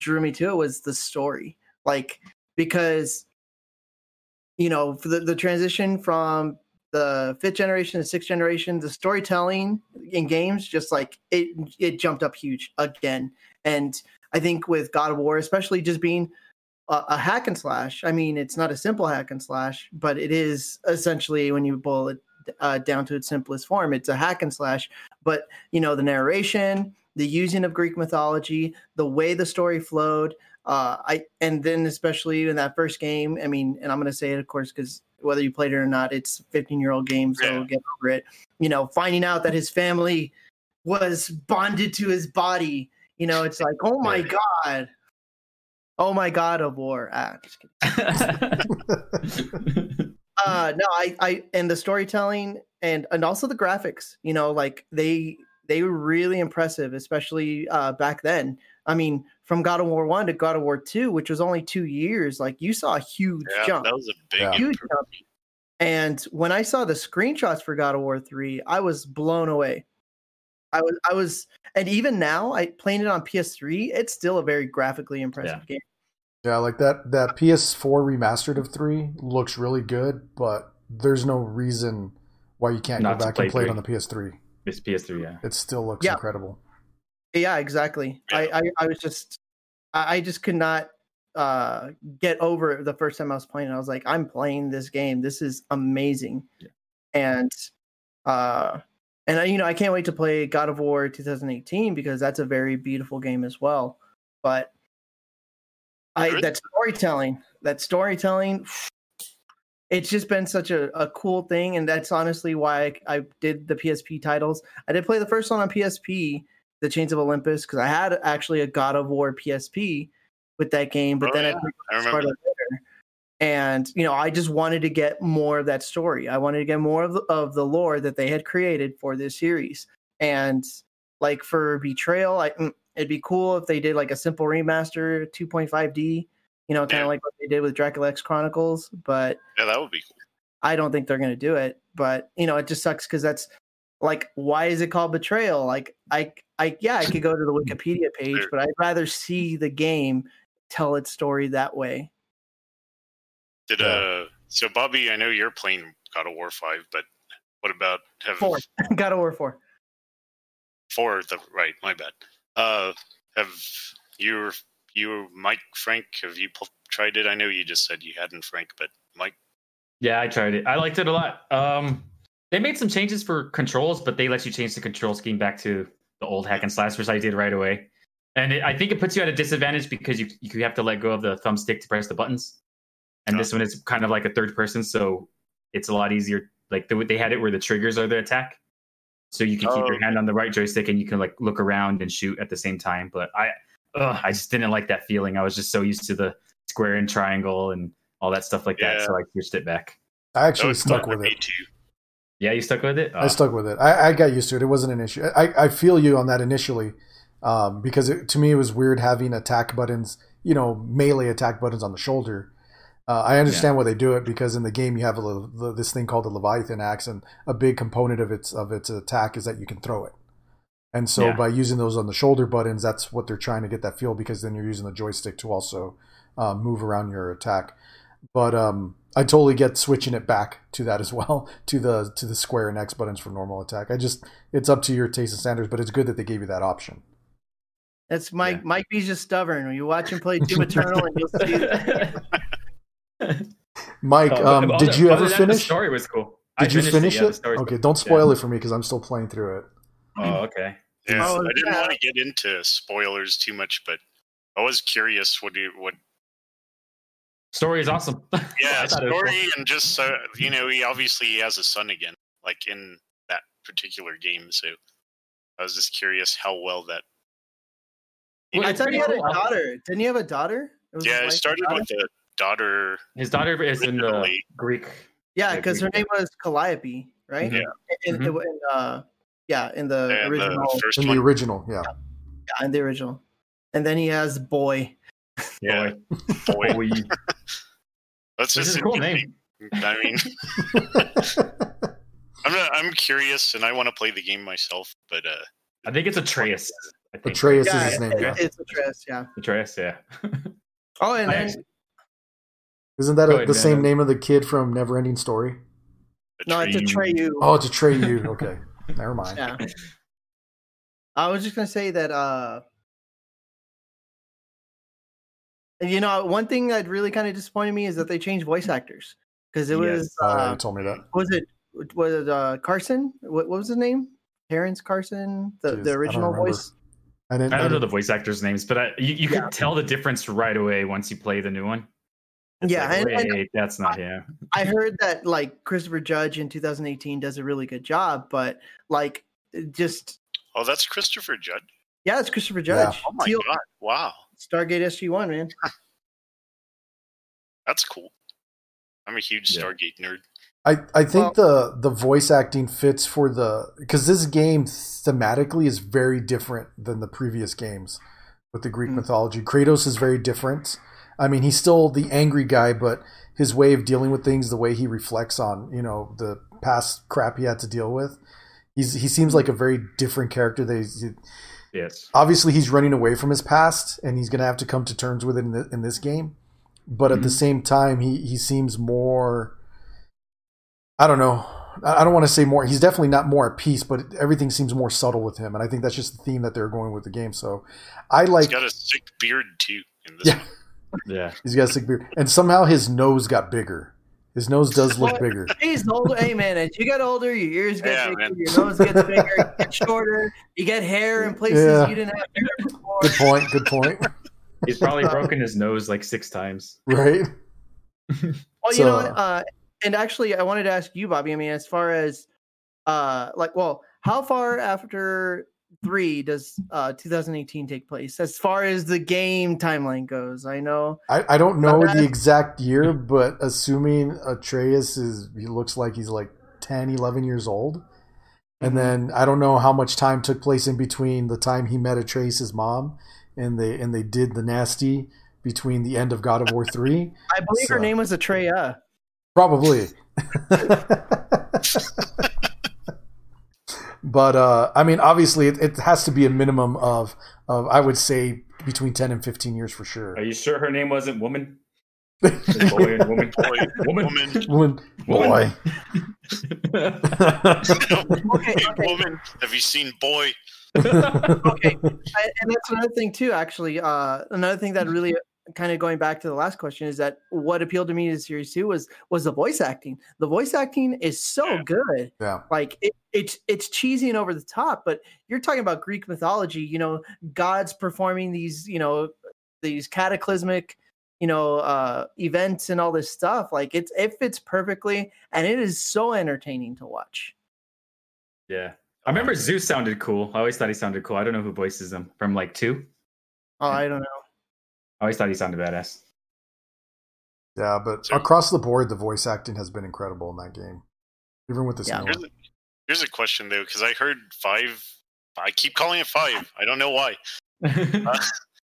D: drew me to it was the story like because you know the, the transition from the fifth generation to sixth generation the storytelling in games just like it it jumped up huge again and i think with god of war especially just being a, a hack and slash. I mean, it's not a simple hack and slash, but it is essentially when you boil it uh, down to its simplest form, it's a hack and slash. But you know, the narration, the using of Greek mythology, the way the story flowed. Uh, I and then especially in that first game, I mean, and I'm going to say it, of course, because whether you played it or not, it's a 15 year old game, so yeah. get over it. You know, finding out that his family was bonded to his body. You know, it's like, oh my god, Oh my god, of war. Ah, *laughs* *laughs* uh, no, I, I, and the storytelling and and also the graphics. You know, like they they were really impressive, especially uh, back then. I mean, from God of War One to God of War Two, which was only two years, like you saw a huge
B: yeah,
D: jump.
B: That was a big yeah. huge jump.
D: And when I saw the screenshots for God of War Three, I was blown away. I was, I was, and even now, I playing it on PS3, it's still a very graphically impressive yeah. game.
A: Yeah, like that that PS4 remastered of three looks really good, but there's no reason why you can't Not go back play and play 3. it on the PS3.
C: It's PS3, yeah.
A: It still looks yeah. incredible.
D: Yeah, exactly. I, I, I was just I just could not uh get over it the first time I was playing. I was like, I'm playing this game. This is amazing. Yeah. And uh and you know, I can't wait to play God of War 2018 because that's a very beautiful game as well. But I that storytelling, that storytelling, *sighs* it's just been such a, a cool thing, and that's honestly why I, I, did the PSP titles. I did play the first one on PSP, the Chains of Olympus, because I had actually a God of War PSP with that game, but oh, then yeah. I, I remember. Later, and you know, I just wanted to get more of that story. I wanted to get more of the, of the lore that they had created for this series, and like for Betrayal, I mm, It'd be cool if they did like a simple remaster 2.5D, You know, kind
B: Yeah.
D: of like what they did with Dracula X Chronicles. But
B: Yeah, that would be cool.
D: I don't think they're going to do it. But you know, it just sucks because that's like, why is it called Betrayal? Like, I, I, yeah, I could go to the Wikipedia *laughs* page, but I'd rather see the game tell its story that way.
B: Did uh so Bobby, I know you're playing God of War five, but what about have
D: Four, *laughs* God of War Four.
B: four the right, my bad. Uh have you you Mike Frank, have you tried it? I know you just said you hadn't Frank, but Mike
C: Yeah, I tried it. I liked it a lot. Um, they made some changes for controls, but they let you change the control scheme back to the old hack and slash, which I did right away. And it, I think it puts you at a disadvantage because you you have to let go of the thumbstick to press the buttons. And this one is kind of like a third person, so it's a lot easier. Like the, they had it where the triggers are the attack, so you can keep
B: Oh,
C: your hand on the right joystick and you can like look around and shoot at the same time. But I, ugh, I just didn't like that feeling. I was just so used to the square and triangle and all that stuff like that, so I switched it back.
A: I actually stuck with it.
B: too.
C: Yeah, you stuck with it.
A: I
C: Oh.
A: stuck with it. I, I got used to it. It wasn't an issue. I, I feel you on that initially, um, because it, to me it was weird having attack buttons, you know, melee attack buttons on the shoulder. Uh, I understand why they do it because in the game you have a, the- this thing called the Leviathan axe, and a big component of its of its attack is that you can throw it. And so
C: Yeah.
A: by using those on the shoulder buttons, that's what they're trying to get that feel because then you're using the joystick to also uh, move around your attack. But um, I totally get switching it back to that as *laughs* well to the to the square and X buttons for normal attack. I just it's up to your taste and standards, but it's good that they gave you that option.
D: That's Mike.
C: Yeah.
D: Mike B's just stubborn. When you watch him play Doom *laughs* Eternal, and you'll see that. *laughs*
A: Mike,
C: Oh,
A: um, did you
C: other
A: ever
C: than that,
A: finish?
C: The story was cool. I
A: Did you finish
C: yeah,
A: it?
C: story's
A: Okay,
C: cool.
A: don't spoil it for me because I'm still playing through it.
C: Oh, okay.
B: Yeah,
D: Oh,
B: I didn't
D: yeah.
B: want to get into spoilers too much, but I was curious what you, what
C: Story is awesome. *laughs*
B: yeah
C: I thought it was
B: story
C: cool.
B: and just uh, you know he obviously he has a son again like in that particular game so i was just curious how well that
C: Well,
B: know,
D: I thought he had
C: pretty
D: a daughter. Didn't he have a daughter? It was
B: yeah it started
D: daughter?
B: with a daughter
C: His daughter is in the Greek.
D: Yeah,
C: Yeah,
D: because her name was Calliope, right?
C: Mhm.
D: In, in, in, uh, yeah, in the
B: and
D: original.
B: the first
A: In the original, yeah.
D: yeah, in the original. And then he has boy. *laughs*
B: yeah
C: Boy.
B: boy
C: Boy. *laughs*
B: that's
C: This
B: just
C: a cool name.
B: i mean *laughs* i'm not, i'm curious and i want to play the game myself but uh
C: I think it's Atreus. I think.
A: Atreus
D: yeah,
A: is his name.
D: it-
A: Yeah.
D: it's Atreus. Yeah.
C: Atreus, yeah.
D: Oh, and
C: I
D: then
C: actually-
A: Isn't that a, the
C: man.
A: same name of the kid from Neverending Story?
D: no, it's
B: tree-
D: Atreyu.
A: Oh, it's Atreyu. Okay, *laughs* never mind.
D: Yeah. I was just gonna say that uh you know, one thing that really kind of disappointed me is that they changed voice actors. Because it was
A: Uh,
D: uh,
A: told me that.
D: was it was it uh Carson? What, what was his name? Terrence Carson, the,
A: Jeez,
D: the original
A: remember.
D: voice.
A: I didn't.
C: I don't know
A: didn't-
C: the voice actors' names, but I, you, you
D: Yeah.
C: could tell the difference right away once you play the new one. It's
D: Yeah,
C: like,
D: and- and
C: that's not him.
D: I heard that like Christopher Judge in 2018 does a really good job, but like just
B: oh that's christopher Judge.
D: yeah, it's Christopher
A: Yeah.
D: Judge.
B: oh my
D: Teal-
B: god wow
D: Stargate SG1, man. *laughs*
B: that's cool i'm a huge
C: Yeah.
B: stargate nerd
A: I, I think the the voice acting fits for the because this game thematically is very different than the previous games with the Greek
D: Mm.
A: mythology. Kratos is very different. I mean, he's still the angry guy, but his way of dealing with things, the way he reflects on you know the past crap he had to deal with, he's he seems like a very different character. That he's,
C: Yes.
A: obviously he's running away from his past, and he's gonna have to come to terms with it in, the, in this game. But at the
C: Mhm.
A: same time, he he seems more. I don't know. I I don't want to say more. He's definitely not more at peace, but everything seems more subtle with him, and I think that's just the theme that they're going with the game. So, I like
B: he's got a sick beard too in this
A: Yeah.
B: One.
C: Yeah. *laughs*
A: he's got a sick beard, and somehow his nose got bigger. His nose does look bigger.
D: He's older. hey man, as you get older, your ears get
B: Yeah,
D: bigger,
B: man.
D: your nose gets *laughs* bigger, you get shorter, you get hair in places
A: Yeah.
D: you didn't have hair before.
A: Good point. Good point. *laughs*
C: He's probably broken his nose like six times.
A: Right.
D: Well, you know what? Uh, and actually, I wanted to ask you, Bobby. I mean, as far as uh, like, well, how far after three does uh 2018 take place? As far as the game timeline goes, I know.
A: I, I don't know the exact year, but assuming Atreus is, he looks like he's like 10, 11 years old. And then I don't know how much time took place in between the time he met Atreus' mom and they and they did the nasty between the end of God of War three.
D: I believe her name was Atreya.
A: Probably. *laughs* *laughs* but uh, I mean, obviously, it, it has to be a minimum of of I would say between ten and fifteen years for sure.
C: Are you sure her name wasn't woman? *laughs* Boy and woman.
B: Boy,
C: Woman.
B: woman,
A: Woman, boy. *laughs*
D: Okay, okay.
B: woman, have you seen Boy? *laughs*
D: okay and and that's another thing too actually uh another thing that really kind of going back to the last question is that what appealed to me to series two was was the voice acting the voice acting is so
B: Yeah.
D: good
A: Yeah,
D: like it, it's it's cheesy and over the top but you're talking about greek mythology you know gods performing these you know these cataclysmic you know uh events and all this stuff like it's it fits perfectly and it is so entertaining to watch
C: yeah. I remember Zeus sounded cool. I always thought he sounded cool. I don't know who voices him from like two.
D: oh i don't know
C: I always thought he sounded badass.
A: yeah, but
B: So-
A: across the board, the voice acting has been incredible in that game, even with this
D: Yeah.
B: Here's
A: one.
B: a, here's a question though, because I heard five. I keep calling it five. I don't know why. *laughs* Uh,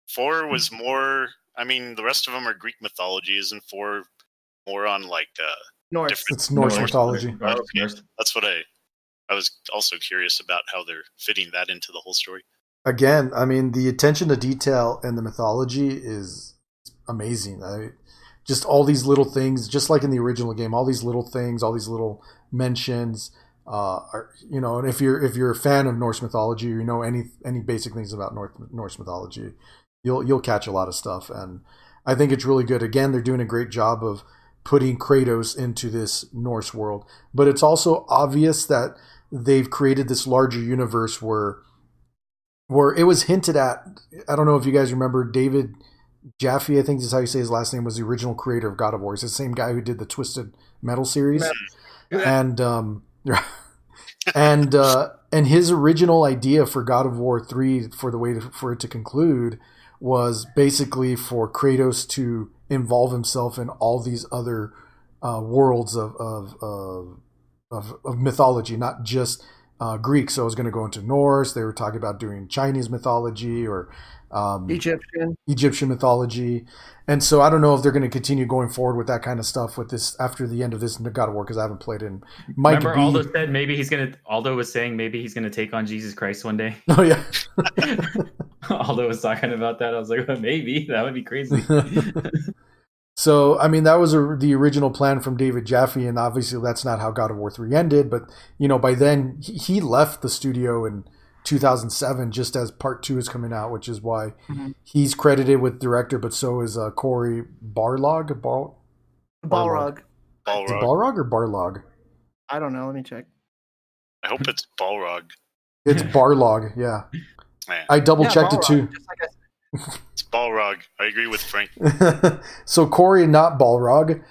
B: four was more. I mean, the rest of them are Greek mythology. Isn't four more on like? uh
D: north
A: It's Norse
C: Norse.
A: mythology.
C: Norse,
B: Okay. That's what I. I was also curious about how they're fitting that into the whole story.
A: Again, I mean, the attention to detail and the mythology is amazing. I, just all these little things, just like in the original game, all these little things, all these little mentions. Uh, are, you know, and if you're if you're a fan of Norse mythology, or you know any any basic things about North, Norse mythology, you'll you'll catch a lot of stuff. And I think it's really good. Again, they're doing a great job of putting Kratos into this Norse world, but it's also obvious that they've created this larger universe where where it was hinted at. I don't know if you guys remember David Jaffe, I think is how you say his last name, was the original creator of God of War. He's the same guy who did the Twisted Metal series, and um, *laughs* and uh, and his original idea for God of War three for the way to, for it to conclude was basically for Kratos to involve himself in all these other uh, worlds of of, of of of mythology, not just uh, Greek. So I was going to go into Norse. They were talking about doing Chinese mythology or um,
D: egyptian
A: Egyptian mythology. And so I don't know if they're going to continue going forward with that kind of stuff with this after the end of this God of War because I haven't played it. And Might
C: Remember,
A: be.
C: Aldo said maybe he's gonna. Aldo was saying maybe he's gonna take on Jesus Christ one day. *laughs*
A: Oh yeah. *laughs*
C: Aldo was talking about that. I was like, well, maybe that would be crazy. *laughs*
A: so I mean that was a, the original plan from David Jaffe, and obviously that's not how God of War three ended. But you know by then he, he left the studio in 2007 just as part two is coming out, which is why
D: Mhm.
A: he's credited with director, but so is uh, Cory Barlog. Bar,
D: balrog
A: is it
B: Balrog.
A: Balrog or Barlog?
D: i don't know let me check
B: I hope it's Balrog.
A: It's Barlog. Yeah,
B: Man,
A: I double
D: Yeah,
A: checked it too.
D: just like I
B: it's Balrog. I agree with Frank. *laughs*
A: so Cory, not Balrog,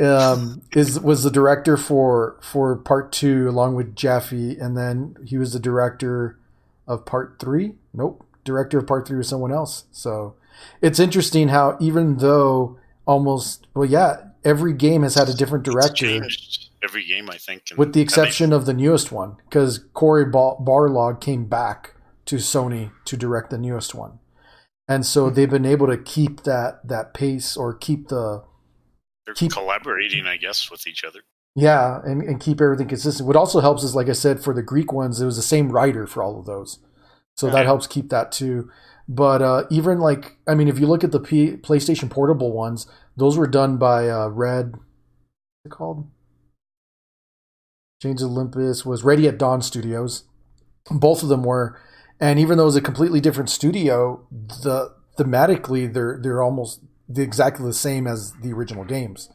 A: um, is was the director for for part two along with Jaffe, and then he was the director of part three. Nope, director of part three was someone else. So it's interesting how even though almost well, yeah, every game has had a different director.
B: every game, I think.
A: With the exception of the newest one, because Cory Bar- Barlog came back to Sony to direct the newest one, and so they've been able to keep that that pace or keep the
B: they're
A: keep-
B: collaborating, I guess, with each other.
A: Yeah, and, and keep everything consistent. What also helps is, like I said, for the Greek ones, it was the same writer for all of those, so that helps keep that too. But uh, even like, I mean, if you look at the P- PlayStation Portable ones, those were done by uh, Red. What's it called? Of Olympus was Ready at Dawn Studios. Both of them were, and even though it was a completely different studio, the thematically they're they're almost exactly the same as the original games,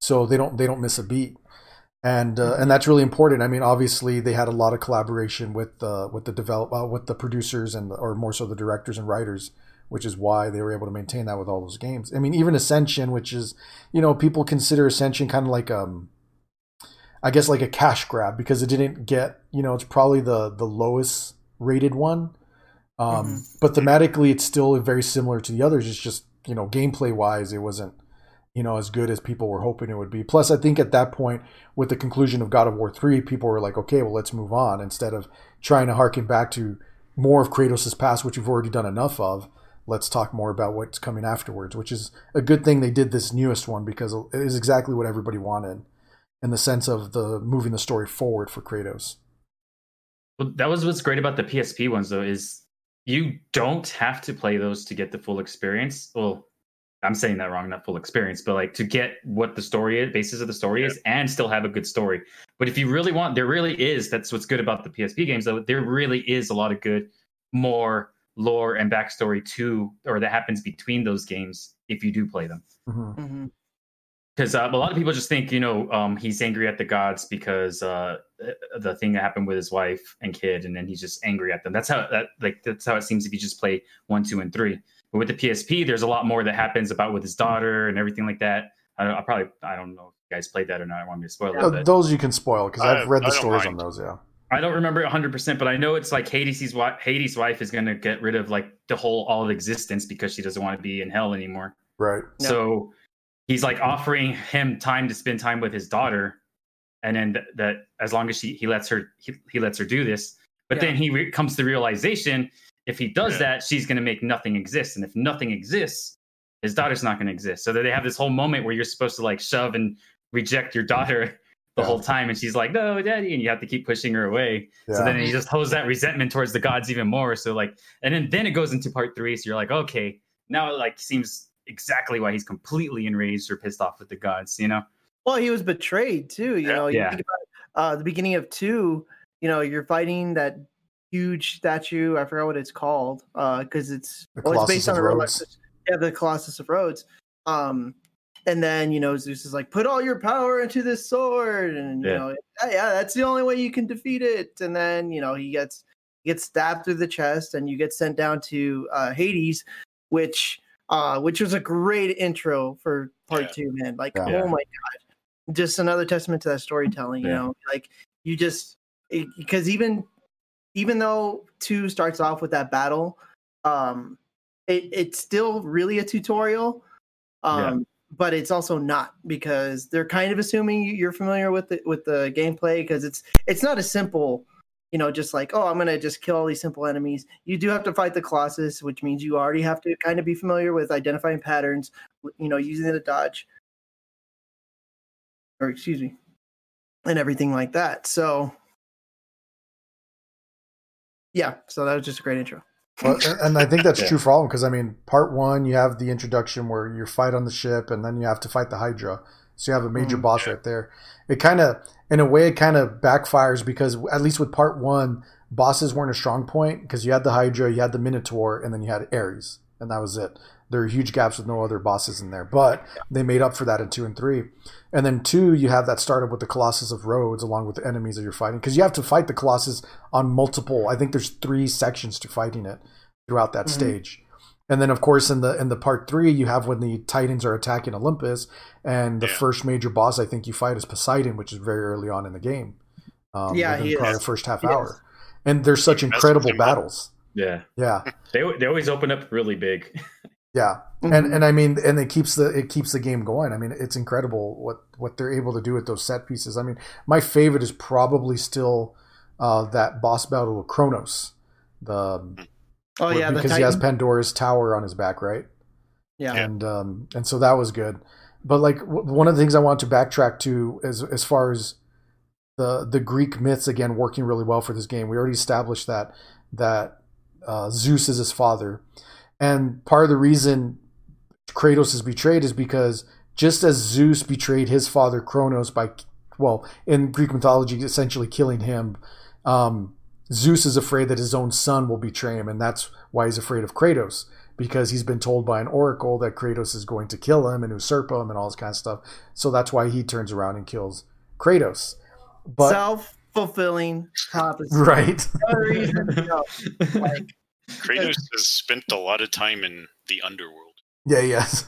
A: so they don't they don't miss a beat and uh, and that's really important. I mean, obviously they had a lot of collaboration with the with the develop uh, with the producers and or more so the directors and writers, which is why they were able to maintain that with all those games. I mean, even Ascension, which is you know people consider Ascension kind of like um, I guess like a cash grab because it didn't get you know it's probably the the lowest rated one, um, but thematically it's still very similar to the others. It's just you know gameplay wise it wasn't you know as good as people were hoping it would be. Plus, I think at that point with the conclusion of God of War 3, people were like, okay, well, let's move on instead of trying to harken back to more of Kratos' past, which we've already done enough of. let's talk more about what's coming afterwards, which is a good thing they did this newest one because it is exactly what everybody wanted in the sense of the moving the story forward for Kratos.
C: Well, that was what's great about the PSP ones, though, is you don't have to play those to get the full experience. Well, I'm saying that wrong, not full experience, but like to get what the story is, basis of the story is, and still have a good story. But if you really want, there really is. That's what's good about the PSP games, though. There really is a lot of good, more lore and backstory to, or that happens between those games if you do play them.
A: Mm-hmm.
D: hmm
C: because uh, a lot of people just think you know um, he's angry at the gods because uh, the thing that happened with his wife and kid, and then he's just angry at them. That's how that like that's how it seems if you just play one, two, and three. But with the PSP, there's a lot more that happens about with his daughter and everything like that. I, I probably I don't know if you guys played that or not. I want me to spoil it.
A: Uh,
C: but
A: those you can spoil because
B: I-
A: I've read the stories
B: mind.
A: on those. Yeah.
C: I don't remember 100, percent but I know it's like Hades' wife. Hades' wife is going to get rid of like the whole all of existence because she doesn't want to be in hell anymore.
A: Right.
D: Yeah.
C: So he's like offering him time to spend time with his daughter, and then th- that as long as she he lets her he, he lets her do this. But
D: Yeah.
C: then he re- comes to the realization if he does
B: Yeah.
C: that, she's going to make nothing exist, and if nothing exists, his daughter's not going to exist. So that they have this whole moment where you're supposed to like shove and reject your daughter *laughs* the
A: Yeah.
C: whole time, and she's like, "No, daddy," and you have to keep pushing her away. So then he just holds that resentment towards the gods even more. So like, and then then it goes into part three. So you're like, okay, now it like seems exactly why he's completely enraged or pissed off with the gods. You know?
D: Well, he was betrayed too. You
B: Yeah.
D: know, you
C: Yeah.
D: think about uh, the beginning of two. You know, you're fighting that huge statue. I forgot what it's called because it's well, it's based on
A: of
D: a real
A: Rhodes.
D: life- Yeah, the Colossus of Rhodes. Um, and then you know Zeus is like, put all your power into this sword, and you
C: Yeah.
D: know, yeah, yeah, that's the only way you can defeat it. And then you know he gets gets stabbed through the chest, and you get sent down to uh, Hades, which uh, which was a great intro for part
B: Yeah.
D: two, man. Like,
A: Yeah.
D: oh my god, just another testament to that storytelling. You
C: Yeah.
D: know, like you just because even even though two starts off with that battle, um, it, it's still really a tutorial. Um, but it's also not because they're kind of assuming you- you're familiar with the with the gameplay because it's it's not a simple, you know, just like oh I'm gonna just kill all these simple enemies. You do have to fight the Colossus, which means you already have to kind of be familiar with identifying patterns, you know, using the dodge, or excuse me, and everything like that. So yeah, so that was just a great intro.
A: Well, and- and I think that's
C: Yeah.
A: true for all of them because I mean, part one you have the introduction where you fight on the ship, and then you have to fight the Hydra. So you have a major
D: Mhm.
A: boss right there. It kind of, in a way, it kind of backfires because at least with part one, bosses weren't a strong point because you had the Hydra, you had the Minotaur, and then you had Ares, and that was it. There are huge gaps with no other bosses in there, but they made up for that in two and three. And then two, you have that started with the Colossus of Rhodes along with the enemies that you're fighting because you have to fight the Colossus on multiple. I think there's three sections to fighting it throughout that
D: Mhm.
A: stage. And then, of course, in the in the part three, you have when the Titans are attacking Olympus, and the
B: Yeah.
A: first major boss I think you fight is Poseidon, which is very early on in the game. Um,
D: Yeah,
A: within
D: he
A: probably
D: is.
A: the first half
D: He is.
A: hour. And there's such
B: He
A: incredible battles.
C: Yeah.
A: Yeah,
C: They they always open up really big.
A: yeah,
D: Mm-hmm.
A: and and I mean, and it keeps the it keeps the game going. I mean, it's incredible what what they're able to do with those set pieces. I mean, my favorite is probably still uh, that boss battle with Kronos. The
D: oh yeah, the
A: because he has Pandora's tower on his back, right?
D: yeah.
A: and um, and so that was good. But like w- one of the things I want to backtrack to is as far as the the Greek myths again working really well for this game. We already established that that uh, Zeus is his father, and part of the reason Kratos is betrayed is because just as Zeus betrayed his father Kronos by well in Greek mythology essentially killing him. Um, Zeus is afraid that his own son will betray him, and that's why he's afraid of Kratos because he's been told by an oracle that Kratos is going to kill him and usurp him and all this kind of stuff. So that's why he turns around and kills Kratos. But
D: self fulfilling prophecy.
A: right, *laughs*
D: No reason, you know, like,
B: Kratos has spent a lot of time in the underworld.
A: yeah, yes,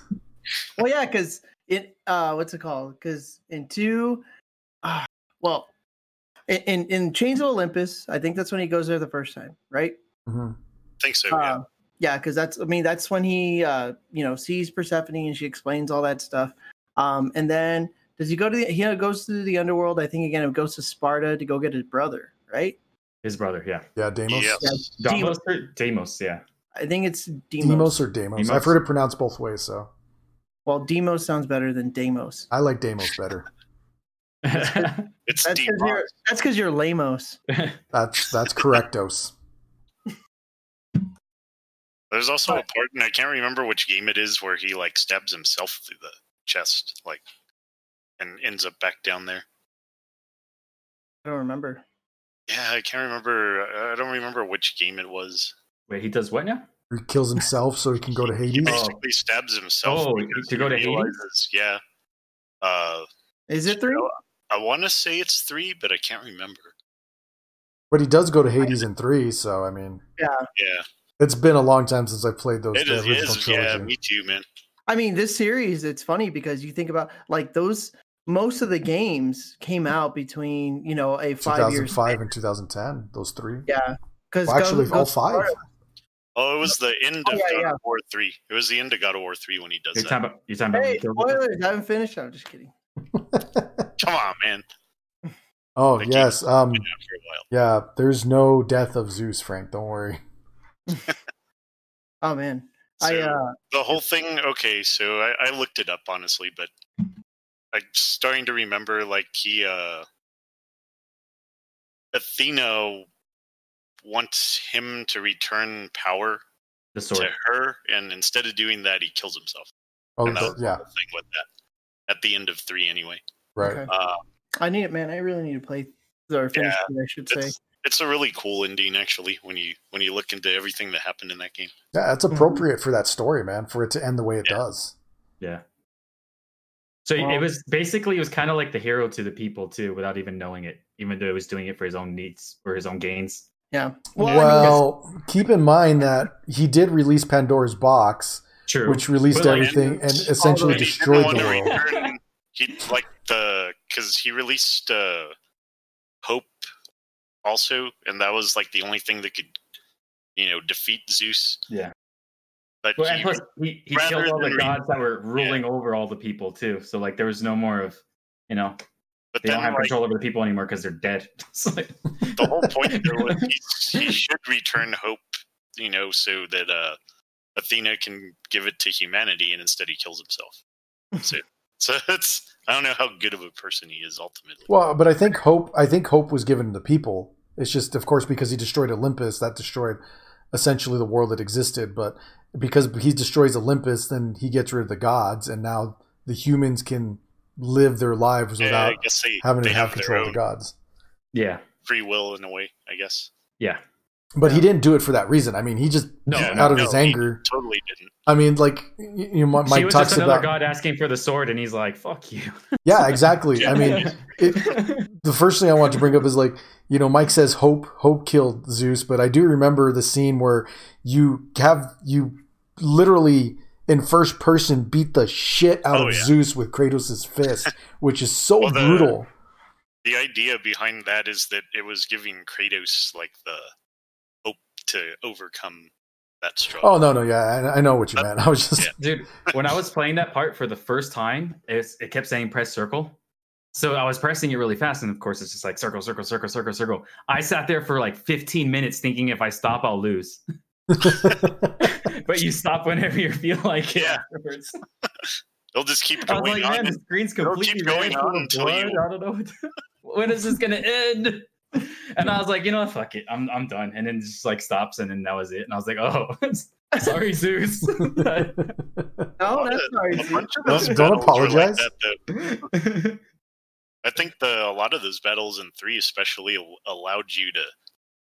D: well, yeah, because it uh, what's it called? Because in two, uh, well, in, in in Chains of Olympus, I think that's when he goes there the first time, right?
A: hmm
B: think so. Yeah.
D: Uh, yeah, because that's I mean that's when he uh, you know sees Persephone and she explains all that stuff. Um, and then does he go to the he goes to the underworld? I think again it goes to Sparta to go get his brother, right?
C: His brother, yeah.
A: yeah, Deimos.
B: Yes.
D: Yeah.
C: Deimos, or- Deimos, yeah.
D: I think it's Demos.
A: Demos or Demos?
C: Demos?
A: I've heard it pronounced both ways, so
D: Well, Demos sounds better than Demos.
A: I like Demos better. *laughs*
B: It's
D: That's because you're that's because you're lamos. *laughs*
A: That's that's correctos.
B: There's also a part, and I can't remember which game it is, where he like stabs himself through the chest, like, and ends up back down there.
D: I don't remember.
B: Yeah, I can't remember. I don't remember which game it was.
C: Wait, he does what now?
A: He kills himself so he can go to
B: He
A: Hades.
B: basically stabs himself.
C: Oh,
B: because
C: to go to Hades?
B: realizes- Yeah. Uh,
D: Is it three?
B: I want to say it's three, but I can't remember.
A: But he does go to Hades in three, so I mean,
D: Yeah.
B: Yeah,
A: it's been a long time since I played those
B: it
A: the
B: is. It
A: original
B: is yeah, me too, man.
D: I mean, this series, it's funny because you think about like those most of the games came out between, you know, a five years
A: 2005 and 2010, those three.
D: Yeah. Because
A: Well, actually, all five.
B: Oh, it was the end of
D: Oh, yeah,
B: God
D: yeah.
B: of War three. It was the end of God of War three when he does
C: You're
B: that.
C: talking about, you're talking about
D: Hey,
C: he
D: spoilers! I haven't finished. I'm just kidding. *laughs*
B: Come on, man.
A: Oh
B: The
A: yes, um,
B: Been out for a while.
A: yeah. There's no death of Zeus, Frank. Don't worry. *laughs*
D: Oh man,
B: So,
D: I uh,
B: the whole thing. Okay, so I, I looked it up honestly, but I'm starting to remember like he, uh Athena wants him to return power
C: The sword.
B: to her, and instead of doing that, he kills himself.
A: Oh
B: And that
A: the-
B: the
A: yeah,
B: whole thing with that. At the end of three, anyway.
A: Right.
D: okay.
B: Uh,
D: I need it, man. I really need to play or finish
B: Yeah,
D: it, I should say.
B: it's it's a really cool ending actually when you when you look into everything that happened in that game.
A: Yeah, that's appropriate for that story, man. For it to end the way it
B: Yeah.
A: does.
C: Yeah. So
D: Well-
C: it was basically it was kind of like the hero to the people too, without even knowing it, even though it was doing it for his own needs or his own gains.
D: Yeah.
A: Well,
D: Well, I mean,
A: keep in mind that he did release Pandora's box,
C: True.
A: which released
C: But, like,
A: everything and essentially
B: And he
A: destroyed the world.
B: return- He like the because he released uh, Hope also, and that was like the only thing that could you know defeat Zeus.
C: yeah.
B: But
C: Well, and
B: he,
C: plus he, he killed all the
B: than re-
C: gods that were ruling over all the people too. So like there was no more of you know
B: but
C: they
B: then
C: don't have
B: like,
C: control over the people anymore because they're dead. *laughs* Like-
B: the whole point there *laughs* was he, he should return Hope, you know, so that uh, Athena can give it to humanity, and instead he kills himself. So, *laughs* so it's I don't know how good of a person he is ultimately.
A: Well, but I think hope. I think hope was given to the people. It's just, of course, because he destroyed Olympus, that destroyed essentially the world that existed. But because he destroys Olympus, then he gets rid of the gods, and now the humans can live their lives without
B: I guess they
A: having
B: they
A: to have
B: have their
A: control of the gods.
C: yeah.
B: free will in a way, I guess.
C: Yeah.
A: But he didn't do it for that reason. I mean, he just
C: No,
B: Yeah,
A: out of
B: no,
A: his
B: he
A: anger.
B: Totally didn't.
A: I mean, like you know, Mike
C: she was
A: talks
C: just another
A: about.
C: god asking for the sword, and he's like, "Fuck you." *laughs*
A: Yeah, exactly. I mean, *laughs* it, the first thing I want to bring up is like, you know, Mike says Hope Hope killed Zeus, but I do remember the scene where you have you literally in first person beat the shit out
B: Oh,
A: of
B: yeah.
A: Zeus with Kratos' fist, *laughs* which is so
B: Well, the-
A: brutal.
B: The idea behind that is that it was giving Kratos like the hope to overcome that struggle.
A: Oh no, no, yeah, I, I know what you
B: Uh,
A: meant. *laughs* I was just
B: yeah.
C: Dude, when I was playing that part for the first time, it's, it kept saying press circle. So I was pressing it really fast, and of course, it's just like circle, circle, circle, circle, circle. I sat there for like 15 minutes thinking if I stop, I'll lose. *laughs* but you stop whenever you feel like it
B: Yeah.
C: afterwards. *laughs*
B: They'll just keep
C: I was
B: going
C: like,
B: on.
C: man, the screen's
B: It'll
C: completely
B: keep going on until
C: blood.
B: you-
C: I don't know. what when is this gonna end? *laughs* And I was like, you know fuck it, I'm I'm done. And then it just like stops, and then that was it. And I was like, oh, *laughs* sorry, Zeus. *laughs*
D: no, that's sorry. Zeus.
A: Don't- don't apologize.
B: Like that. I think the a lot of those battles in three especially allowed you to,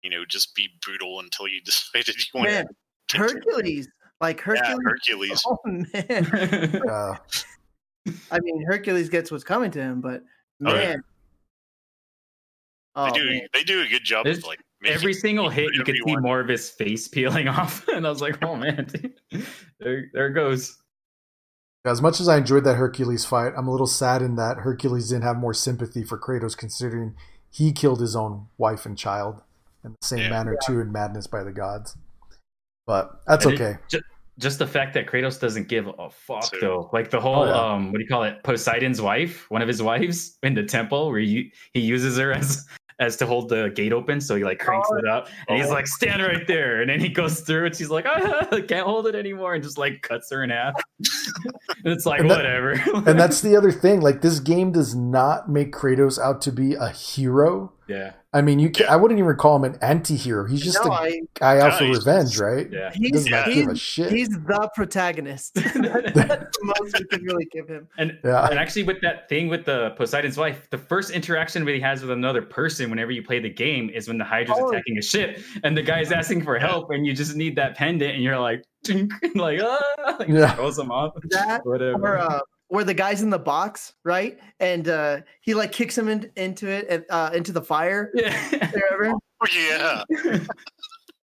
B: you know, just be brutal until you decided you wanted
D: Man,
B: to
D: Hercules, like
B: Yeah,
D: Hercules.
B: Hercules.
D: Oh man,
A: uh,
D: I mean Hercules gets what's coming to him, but
B: Oh,
D: man,
B: yeah.
D: Oh,
B: they do
D: man.
B: they do a good job
C: There's
B: of like making
C: Every single hit, you could
B: you
C: see
B: want.
C: more of his face *laughs* peeling off, and I was like, "Oh man, there, there it goes."
A: as much as I enjoyed that Hercules fight, I'm a little saddened that Hercules didn't have more sympathy for Kratos, considering he killed his own wife and child in the same
B: Yeah.
A: manner too in Madness by the Gods. But that's
C: And
A: okay.
C: ju- just the fact that Kratos doesn't give a fuck,
B: So-
C: though. Like the whole,
A: Oh, yeah.
C: um, what do you call it? Poseidon's wife, one of his wives in the temple, where you, he uses her as as to hold the gate open. So he like cranks it up and he's
B: Oh.
C: like, stand right there. And then he goes through and she's like, ah, *laughs* I can't hold it anymore. And just like cuts her in half. *laughs* and it's like,
A: And that-
C: whatever.
A: and *laughs* that's the other thing. Like this game does not make Kratos out to be a hero.
C: Yeah.
A: I mean, you can, I wouldn't even call him an anti-hero. He's just
D: no,
A: a
D: I,
A: guy out
B: No,
A: for revenge,
B: just-
A: right?
C: Yeah.
A: He
D: he's,
A: doesn't like
D: he's,
A: give a shit.
D: he's the protagonist. *laughs* That's the most we could really give him.
C: And
A: Yeah.
C: and actually with that thing with the Poseidon's wife, the first interaction that he has with another person whenever you play the game is when the Hydra's
D: Oh.
C: attacking a ship and the guy's asking for help and you just need that pendant and you're like tink, *laughs* like ah like,
A: Yeah.
C: throws him off.
D: That
C: Whatever.
D: or uh, where the guy's in the box, right? And uh, he like kicks him in, into it, uh, into the fire. *laughs*
C: yeah.
B: Oh, yeah. *laughs*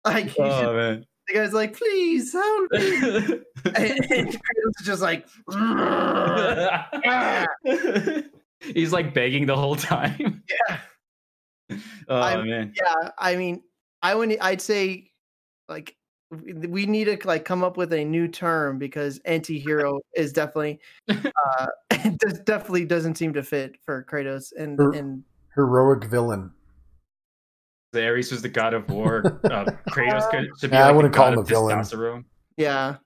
D: Like he
C: oh
D: should-
C: man.
D: the guy's like, please help me. *laughs* and, and Kratos is just like, "Ah."
C: He's like begging the whole time.
D: Yeah.
C: Oh
D: I'm-
C: man.
D: yeah. I mean, I would, I'd say, like, we we need to like come up with a new term because anti-hero *laughs* is definitely, uh, *laughs* *laughs* definitely doesn't seem to fit for Kratos and
A: Er-
D: and
A: Heroic villain.
C: The Ares was the god of war. Uh, Kratos could, should be
A: Yeah, I
C: like the
A: wouldn't call him a villain.
C: testosterone.
D: yeah.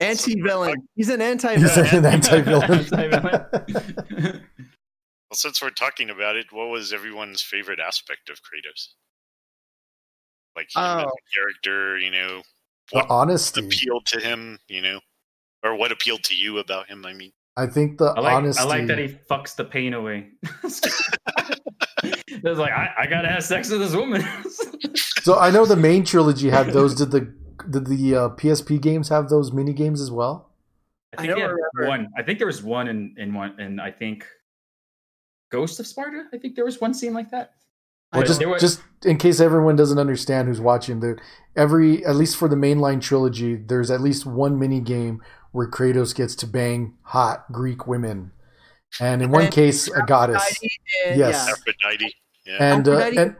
D: Anti-villain. He's an anti-villain.
A: an anti-villain.
C: Anti-villain.
B: Well, since we're talking about it, what was everyone's favorite aspect of Kratos? Like him
D: Oh.
B: a character, you know,
A: The
B: what
A: honesty.
B: appealed to him, you know, or what appealed to you about him? I mean,
A: I think the
C: I like,
A: honesty.
C: I like that he fucks the pain away. *laughs* It's like I, I gotta have sex with this woman. *laughs*
A: So I know the main trilogy had those. Did the did the uh, PSP games have those mini games as well?
C: I
D: I
C: think
D: don't remember.
C: one. I think there was one in in one, and I think Ghost of Sparta. I think there was one scene like that.
A: Well, just
C: there were-
A: just in case everyone doesn't understand who's watching, there every at least for the mainline trilogy, there's at least one mini game where Kratos gets to bang hot Greek women, and in one
D: And
A: case, a goddess.
D: And,
A: Yes.
D: yeah.
B: Aphrodite. Yeah,
A: And, uh,
D: Aphrodite-
A: and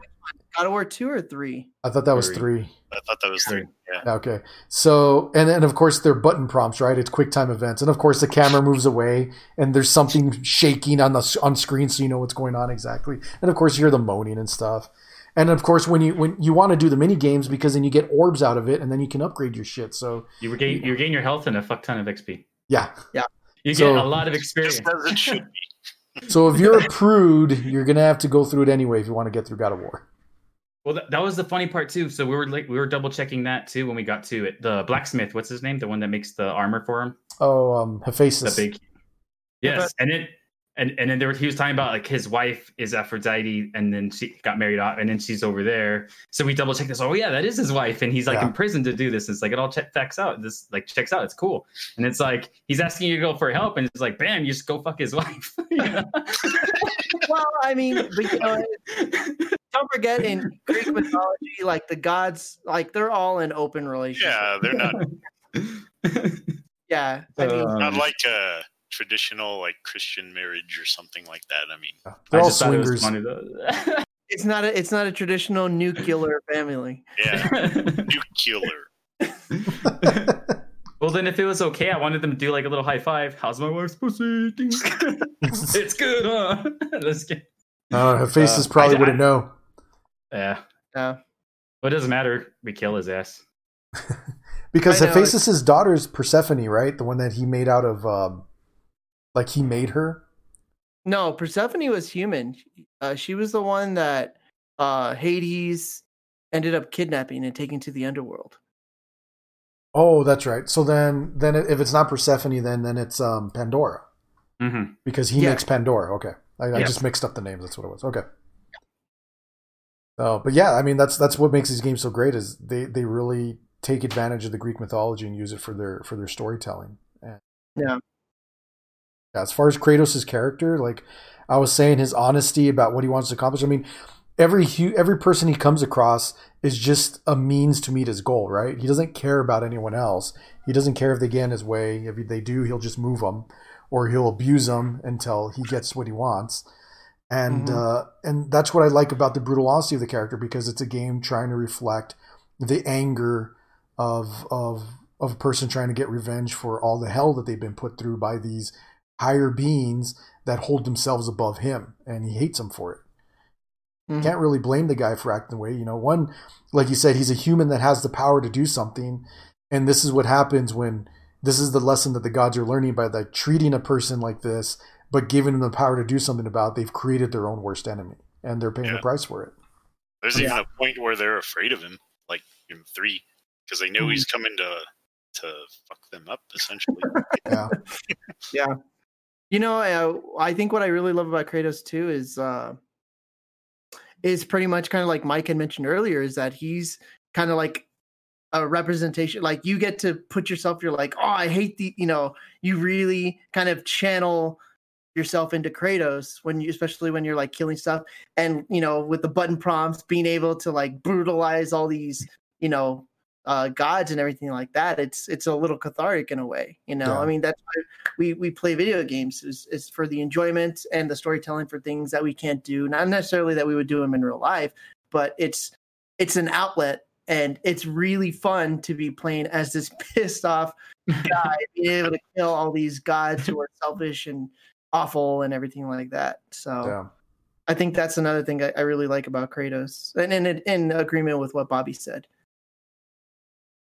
D: God of War two or three.
A: I thought that was
C: Three.
A: three.
B: I thought that was three. Yeah.
A: Okay. So, and and of course, they're button prompts, right? It's quick time events, and of course, the camera moves away, and there's something shaking on the on screen, so you know what's going on exactly. And of course, you hear the moaning and stuff. And of course, when you when you want to do the mini games, because then you get orbs out of it, and then you can upgrade your shit. So,
C: You regain you regain your health and a fuck ton of XP.
A: yeah. Yeah.
C: You
A: So-
C: get a lot of experience.
B: Just as it should be.
A: So if you're a prude, you're gonna have to go through it anyway if you want to get through God of War.
C: Well, that, that was the funny part too. So we were like we were double checking that too when we got to it. The blacksmith, what's his name? The one that makes the armor for him.
A: Oh, um,
C: The
A: Hephaestus.
C: big. Yes, and it and and then there was, he was talking about like his wife is Aphrodite, and then she got married off, and then she's over there. So we double check this. Oh yeah, that is his wife, and he's like
A: Yeah.
C: in prison to do this. It's like it all checks out. This like checks out. It's cool, and it's like he's asking you to go for help, and it's like bam, you just go fuck his *laughs* wife. *laughs*
D: Well, I mean, but, you know, don't forget in Greek mythology, like the gods, like they're all in open relationship.
B: Yeah, they're not *laughs*
D: Yeah, I mean,
C: Um,
B: not like a traditional like Christian marriage or something like that. I mean,
A: They're
C: I
A: all
C: just thought it was
A: swingers.
C: funny though. *laughs*
D: it's not a it's not a traditional nuclear family.
B: yeah, *laughs* nuclear. *laughs*
C: well, then if it was okay, I wanted them to do like a little high five. How's my wife's pussy? It's good, huh? Let's get.
A: Uh, Hephaestus
C: Uh,
A: probably
C: I-
A: wouldn't know
C: Yeah.
D: Yeah.
C: Well, it doesn't matter. We kill his ass.
A: because
D: I know,
A: Hephaestus's daughter is Persephone, right? The one that he made out of, um, like he made her.
D: No, Persephone was human. Uh, she was the one that uh, Hades ended up kidnapping and taking to the underworld.
A: Oh, that's right. So then, then if it's not Persephone, then then it's um, Pandora
C: Mm-hmm.
A: because he
D: Yeah.
A: makes Pandora. Okay, I, I
C: Yes.
A: just mixed up the names. That's what it was. Okay. Oh, but yeah, I mean that's that's what makes these games so great is they they really take advantage of the Greek mythology and use it for their for their storytelling. And,
D: Yeah.
A: Yeah, as far as Kratos' character, like I was saying, his honesty about what he wants to accomplish. I mean, every every person he comes across is just a means to meet his goal, right? He doesn't care about anyone else. He doesn't care if they get in his way. If they do, he'll just move them, or he'll abuse them until he gets what he wants. And
D: Mhm.
A: uh, and that's what I like about the brutal honesty of the character because it's a game trying to reflect the anger of of of a person trying to get revenge for all the hell that they've been put through by these higher beings that hold themselves above him, and he hates them for it.
D: Mhm.
A: Can't really blame the guy for acting the way. You know, one, like you said, he's a human that has the power to do something, and this is what happens when this is the lesson that the gods are learning by like treating a person like this, but giving them the power to do something about. it, They've created their own worst enemy, and they're paying
B: Yeah.
A: the price for it.
B: There's even a point where they're afraid of him, like in three, because they know
D: Mhm.
B: he's coming to to fuck them up essentially. *laughs*
A: Yeah,
D: You know, I, I think what I really love about Kratos too is uh is pretty much kind of like Mike had mentioned earlier, is that he's kind of like a representation. Like you get to put yourself, you're like, oh, I hate the, you know, you really kind of channel yourself into Kratos when you, especially when you're like killing stuff, and you know, with the button prompts, being able to like brutalize all these, you know, uh, gods and everything like that. It's it's a little cathartic in a way, you know.
A: Yeah.
D: I mean, that's why we we play video games is, is for the enjoyment and the storytelling for things that we can't do not necessarily that we would do them in real life but it's it's an outlet and it's really fun to be playing as this *laughs* pissed off guy *laughs* being able to kill all these gods who are selfish and awful and everything like that so
A: yeah.
D: i think that's another thing i, I really like about kratos and in, in agreement with what bobby said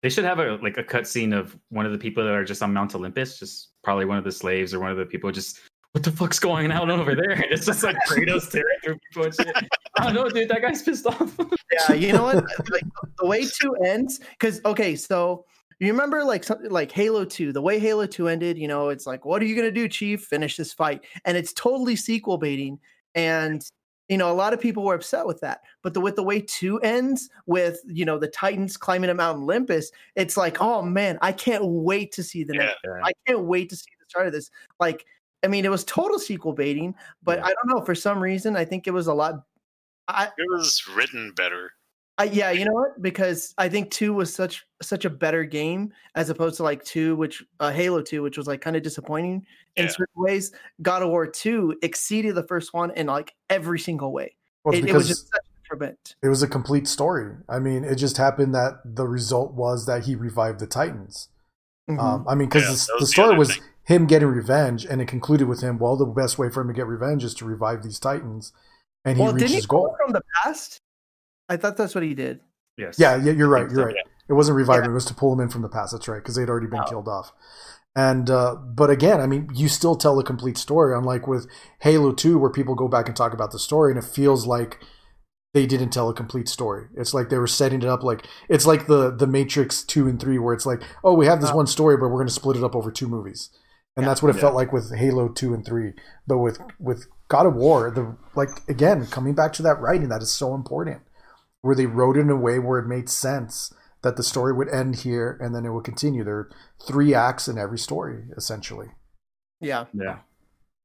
C: They should have a like a cutscene of one of the people that are just on Mount Olympus, just probably one of the slaves or one of the people just what the fuck's going on over there? *laughs* It's just like Kratos tearing through people and shit. I don't know, dude. That guy's pissed off. *laughs*
D: yeah you know what like the way two ends because okay so you remember like something like halo 2 the way halo 2 ended you know it's like what are you gonna do chief finish this fight and it's totally sequel baiting and you know a lot of people were upset with that but the with the way 2 ends with you know the titans climbing a mount olympus it's like oh man i can't wait to see the
B: Yeah.
D: next i can't wait to see the start of this like i mean it was total sequel baiting but
C: Yeah.
D: i don't know for some reason i think it was a lot I,
B: it was written better.
D: I, yeah, you know what? Because I think two was such such a better game as opposed to like two, which uh, Halo two, which was like kind of disappointing in
B: Yeah.
D: certain ways. God of War two exceeded the first one in like every single way.
A: Well,
D: It, it was just such a detriment.
A: it was a complete story. I mean, it just happened that the result was that he revived the Titans.
D: Mhm.
A: Um, I mean, because
B: Yeah,
A: the, the
B: was the
A: story was
B: thing.
A: him getting revenge, and it concluded with him. Well, the best way for him to get revenge is to revive these Titans, and he
D: well,
A: reached
D: didn't
A: his
D: pull
A: goal.
D: from the past? I thought that's what he did.
C: yes.
A: Yeah, yeah, you're right. You're
C: so,
A: right. It wasn't reviving;
D: Yeah.
A: it was to pull him in from the past. That's right, because they'd already been
C: Oh.
A: killed off. And uh, but again, I mean, you still tell a complete story, unlike with Halo Two, where people go back and talk about the story, and it feels like they didn't tell a complete story. It's like they were setting it up like it's like the the Matrix two and three, where it's like, oh, we have this
D: Uh,
A: one story, but we're going to split it up over two movies, and
D: Yeah.
A: that's what it
C: Yeah.
A: felt like with Halo two and three. But with with God of War, the like again coming back to that writing that is so important, where they wrote it in a way where it made sense that the story would end here and then it would continue. There are three acts in every story, essentially.
D: Yeah,
C: Yeah.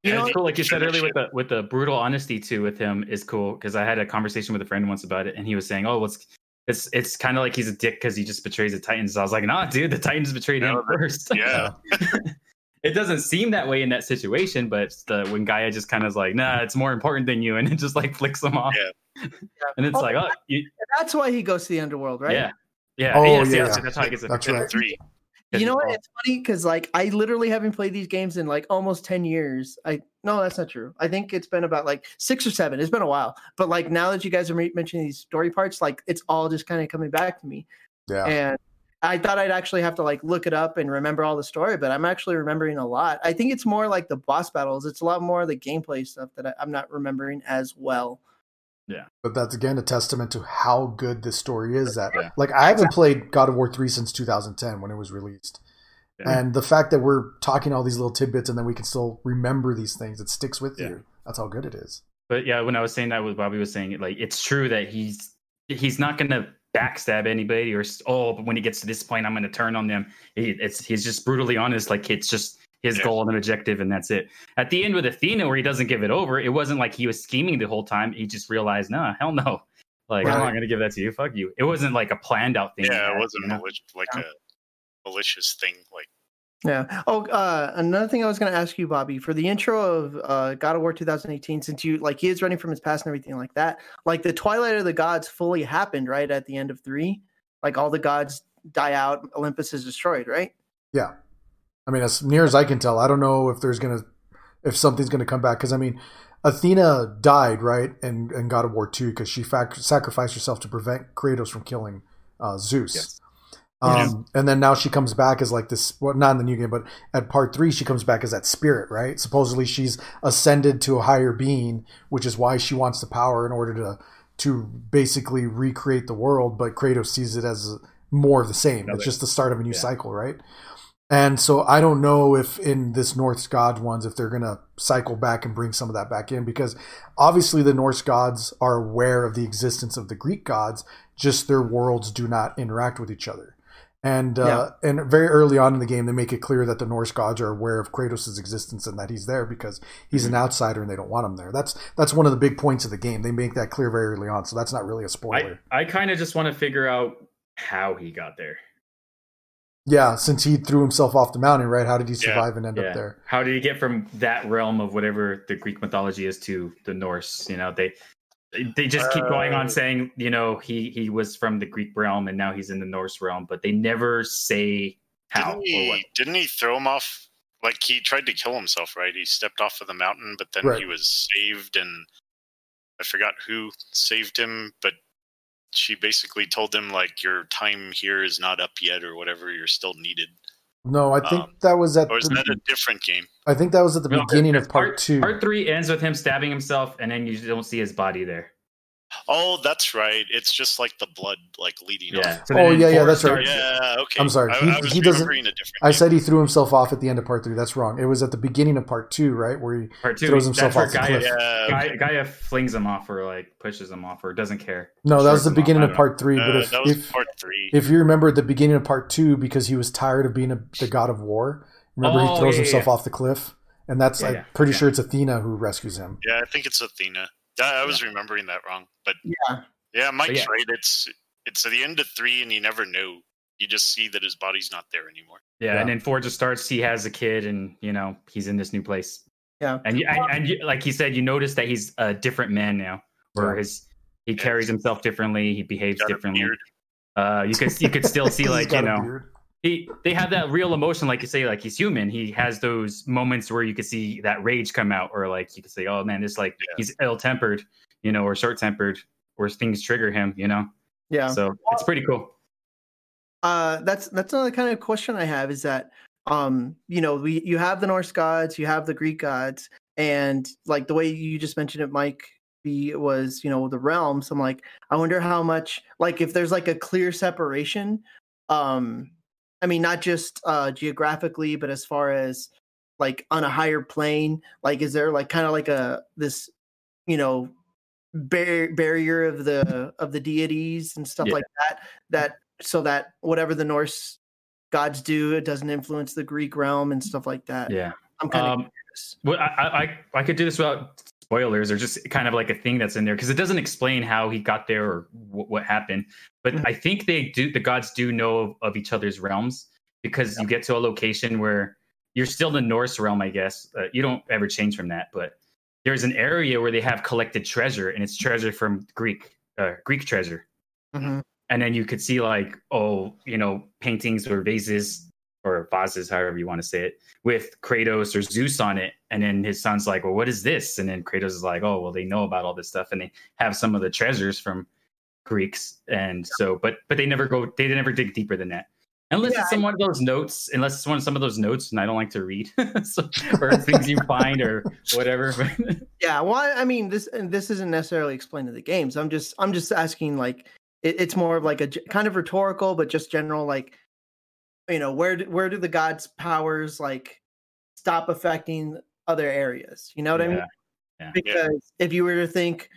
D: You know-
C: it's cool, like you said earlier, with the with the brutal honesty too with him is cool because I had a conversation with a friend once about it, and he was saying, "Oh, well, it's it's it's kind of like he's a dick because he just betrays the Titans." I was like, "Nah, dude, the Titans betrayed him
B: No, that-
C: first. *laughs*
B: Yeah. *laughs*
C: it doesn't seem that way in that situation, but the when Gaia just kind of is like, "Nah, it's more important than you," and it just like flicks them off.
B: Yeah.
C: And it's
D: Oh,
C: like, "Oh, you,
D: that's why he goes to the underworld, right?
C: yeah, yeah,
A: Oh,
C: yes,
A: yeah,
C: yes,
A: yeah.
C: that's how he gets it.
A: That's
B: In
A: right.
B: three.
D: You know what? It's funny because like I literally haven't played these games in like almost ten years. I no, that's not true. I think it's been about like six or seven. It's been a while. But like now that you guys are mentioning these story parts, like it's all just kind of coming back to me.
A: Yeah.
D: And I thought I'd actually have to like look it up and remember all the story, but I'm actually remembering a lot. I think it's more like the boss battles. It's a lot more of the gameplay stuff that I, I'm not remembering as well.
A: But that's again a testament to how good this story is. That
C: Yeah.
A: like I haven't played God of War three since 2010 when it was released,
C: Yeah.
A: and the fact that we're talking all these little tidbits and then we can still remember these things, it sticks with
C: Yeah.
A: you. That's how good it is.
C: But yeah, when I was saying that, what Bobby was saying, like it's true that he's he's not gonna backstab anybody or s- oh, but when he gets to this point, I'm gonna turn on them. He, it's he's just brutally honest. Like it's just his
B: Yeah.
C: goal and objective, and that's it. At the end with Athena, where he doesn't give it over, it wasn't like he was scheming the whole time. He just realized, nah, hell no. *laughs* Like I'm not gonna give that to you. Fuck you. It wasn't like a planned out thing.
B: Yeah,
C: had,
B: it wasn't
C: you know?
B: malic- like
D: Yeah.
B: a malicious thing. Like
D: Yeah. Oh, uh, another thing I was going to ask you, Bobby, for the intro of uh, God of War 2018, since you like he is running from his past and everything like that, like the Twilight of the Gods fully happened right at the end of three. Like all the gods die out, Olympus is destroyed, right?
A: Yeah, I mean, as near as I can tell, I don't know if there's gonna if something's going to come back. Because I mean, Athena died right, and and God of War two because she fac- sacrificed herself to prevent Kratos from killing uh, Zeus.
C: Yes.
A: Um, and then now she comes back as like this, well, not in the new game, but at part three, she comes back as that spirit, right? Supposedly she's ascended to a higher being, which is why she wants the power in order to, to basically recreate the world. But Kratos sees it as more of the same.
C: Another-
A: it's just the start of a new
C: yeah.
A: cycle, right? And so I don't know if in this Norse gods ones, if they're going to cycle back and bring some of that back in, because obviously the Norse gods are aware of the existence of the Greek gods, just their worlds do not interact with each other. And uh, and very early on in the game, they make it clear that the Norse gods are aware of Kratos' existence and that he's there because he's
C: Mm-hmm.
A: an outsider and they don't want him there. That's that's one of the big points of the game. They make that clear very early on, so that's not really a spoiler.
C: I kind of just want to figure out how he got there.
A: Yeah, since he threw himself off the mountain, right? How did he
B: Yeah.
A: survive and end
C: Yeah.
A: up there?
C: How did he get from that realm of whatever the Greek mythology is to the Norse? You know, they they just keep going on
B: Uh,
C: saying, you know, he he was from the Greek realm and now he's in the Norse realm, but they never say how
B: Didn't
C: or what.
B: he? Didn't he throw him off? Like he tried to kill himself, right? He stepped off of the mountain, but then
A: Right.
B: he was saved, and I forgot who saved him. But she basically told them like, "Your time here is not up yet, or whatever. You're still needed."
A: No, I think
B: Um,
A: that was at
B: Or is
A: the,
B: that a different game?
A: I think that was at the
C: No,
A: beginning of
C: it's
A: part, two.
C: Part three ends with him stabbing himself, and then you don't see his body there.
B: Oh, that's right. It's just like the blood, like leading
C: Yeah.
B: off.
A: Oh, yeah, yeah, that's right.
B: Yeah. Okay.
A: I'm sorry.
B: I,
A: He-
B: I was
A: he doesn't-
B: a different.
A: I
B: game.
A: said he threw himself off at the end of part three. That's wrong. It was at the beginning of part two, right, where he
C: Part two,
A: throws himself
C: that's where
A: off the cliff.
B: Yeah.
C: Gaia, Gaia flings him off or like pushes him off or doesn't care.
A: no, that was the
C: him off.
A: beginning of part three. but
B: Uh,
A: if
B: that was
A: if,
B: part three.
A: if you remember at the beginning of part two, because he was tired of being a, the god of war, remember
C: Oh,
A: he throws
C: yeah, yeah,
A: himself
C: yeah.
A: off the cliff, and that's
C: Yeah,
A: I'm
C: yeah,
A: pretty
C: yeah.
A: sure it's Athena who rescues him.
B: Yeah, I think it's Athena. I I was remembering that wrong, but
D: Yeah.
B: yeah, Mike's
C: yeah.
B: right. It's it's at the end of three, and you never know. You just see that his body's not there anymore.
C: Yeah,
A: Yeah.
C: and then four just starts. He has a kid, and you know he's in this new place.
D: Yeah.
C: and you, and, and you, like he said, you notice that he's a different man now, where
A: Yeah.
C: his he
B: Yeah.
C: carries himself differently, he behaves differently. Uh, you could you could still *laughs* see like you know
A: beard.
C: He they have that real emotion, like you say, like he's human. He has those moments where you can see that rage come out, or like you can say, oh man, this like
B: Yeah.
C: he's ill tempered, you know, or short tempered, where things trigger him, you know.
D: Yeah.
C: So it's pretty cool.
D: uh that's that's another kind of question i have is that um you know we you have the norse gods you have the greek gods and like the way you just mentioned it mike the was you know the realms i'm like i wonder how much like if there's like a clear separation um i mean not just uh geographically but as far as like on a higher plane like is there like kind of like a this you know bar- barrier of the of the deities and stuff
C: Yeah.
D: like that that so that whatever the norse gods do it doesn't influence the greek realm and stuff like that
C: Yeah.
D: i'm kind of
C: Um,
D: curious
C: Well, I I- I could do this without spoilers or just kind of like a thing that's in there because it doesn't explain how he got there or w- what happened. But
D: Mhm.
C: I think they do. The gods do know of, of each other's realms because you get to a location where you're still in the Norse realm, I guess. Uh, you don't ever change from that, but there's an area where they have collected treasure, and it's treasure from Greek uh, Greek treasure.
D: Mhm.
C: And then you could see like, oh, you know, paintings or vases or vases, however you want to say it, with Kratos or Zeus on it. And then his son's like, well, what is this? And then Kratos is like, oh, well, they know about all this stuff, and they have some of the treasures from Greeks. And so, but but they never go, they never dig deeper than that. Unless
D: Yeah,
C: it's some one of those notes, unless it's one of some of those notes, and I don't like to read, *laughs* so, or things you find or whatever. *laughs*
D: yeah well I, I mean this and this isn't necessarily explained in the games i'm just i'm just asking like it, it's more of like a kind of rhetorical but just general like you know where do, where do the gods powers like stop affecting other areas you know what i mean?
C: Yeah. Yeah.
D: because if you were to think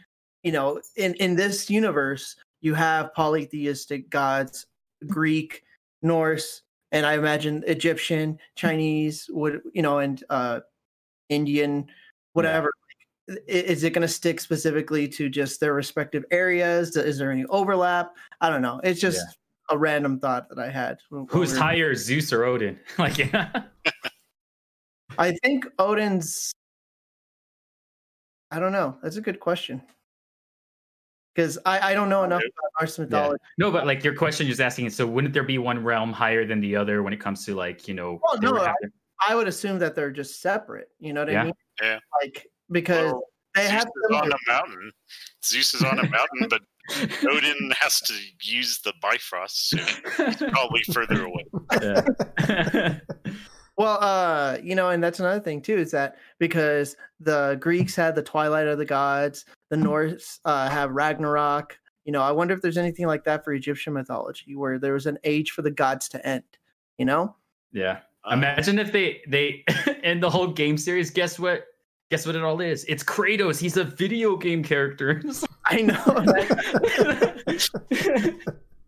D: you know in in this universe you have polytheistic gods greek norse and i imagine egyptian chinese would you know and uh indian whatever. Is it going to stick specifically to just their respective areas? Is there any overlap? I don't know. It's just a random thought that i had when- when
C: Who's
D: we were-
C: higher, Zeus or Odin? *laughs* like, yeah.
D: i think odin's i don't know that's a good question because I, I don't know enough about Norse mythology.
C: No, but like your question is asking, so wouldn't there be one realm higher than the other when it comes to like, you know,
D: Well, no,
C: would have to-
D: I would assume that they're just separate. You know what
C: Yeah.
D: I mean?
B: Yeah.
D: Like because
B: Well,
D: they
B: Zeus
D: have
B: is on a mountain. Zeus is on a mountain, but Odin has to use the Bifrost, so he's *laughs* probably further away.
C: Yeah.
D: Well, uh, you know, and that's another thing too, is that because the Greeks had the twilight of the gods, the Norse uh, have Ragnarok. You know, I wonder if there's anything like that for Egyptian mythology, where there was an age for the gods to end. You know?
C: yeah.
B: Uh,
C: Imagine if they they *laughs* end the whole game series. Guess what? Guess what it all is? It's Kratos. He's a video game character. *laughs*
D: I know. *laughs*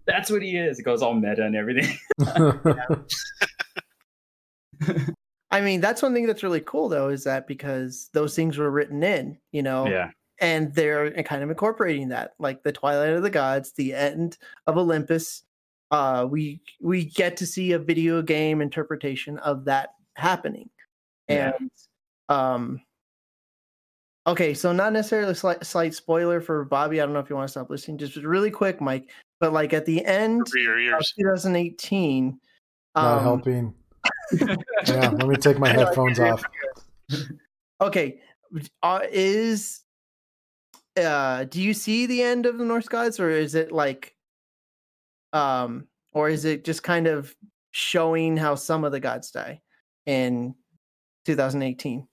C: That's what he is. It goes all meta and everything. *laughs*
D: I mean, that's one thing that's really cool though, is that because those things were written in, you know,
C: Yeah.
D: and they're kind of incorporating that, like the Twilight of the Gods, the end of Olympus. Uh, we we get to see a video game interpretation of that happening,
C: Yeah.
D: and um, okay, so not necessarily a slight, slight spoiler for Bobby. I don't know if you want to stop listening, just really quick, Mike. But like at the end
B: For your
D: of 2018,
A: Not
D: um,
A: helping. *laughs* Yeah, let me take my
D: I know, I
A: headphones off.
D: okay uh, is uh do you see the end of the norse gods or is it like um or is it just kind of showing how some of the gods die in 2018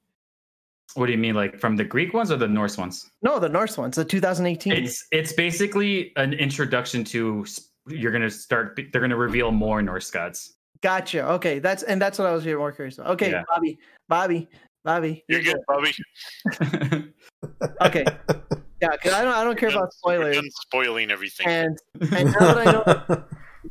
C: What do you mean, like from the Greek ones or the Norse ones?
D: no the norse ones the 2018
C: It's it's basically an introduction to. You're gonna start. They're gonna reveal more Norse gods.
D: gotcha okay that's and that's what i was here more curious about okay
C: Yeah.
D: bobby bobby bobby *laughs*
B: You're good, Bobby.
D: okay *laughs* yeah because i don't i don't care
B: We're
D: about
B: done- we're
D: spoilers
B: spoiling everything.
D: and and now that i know *laughs*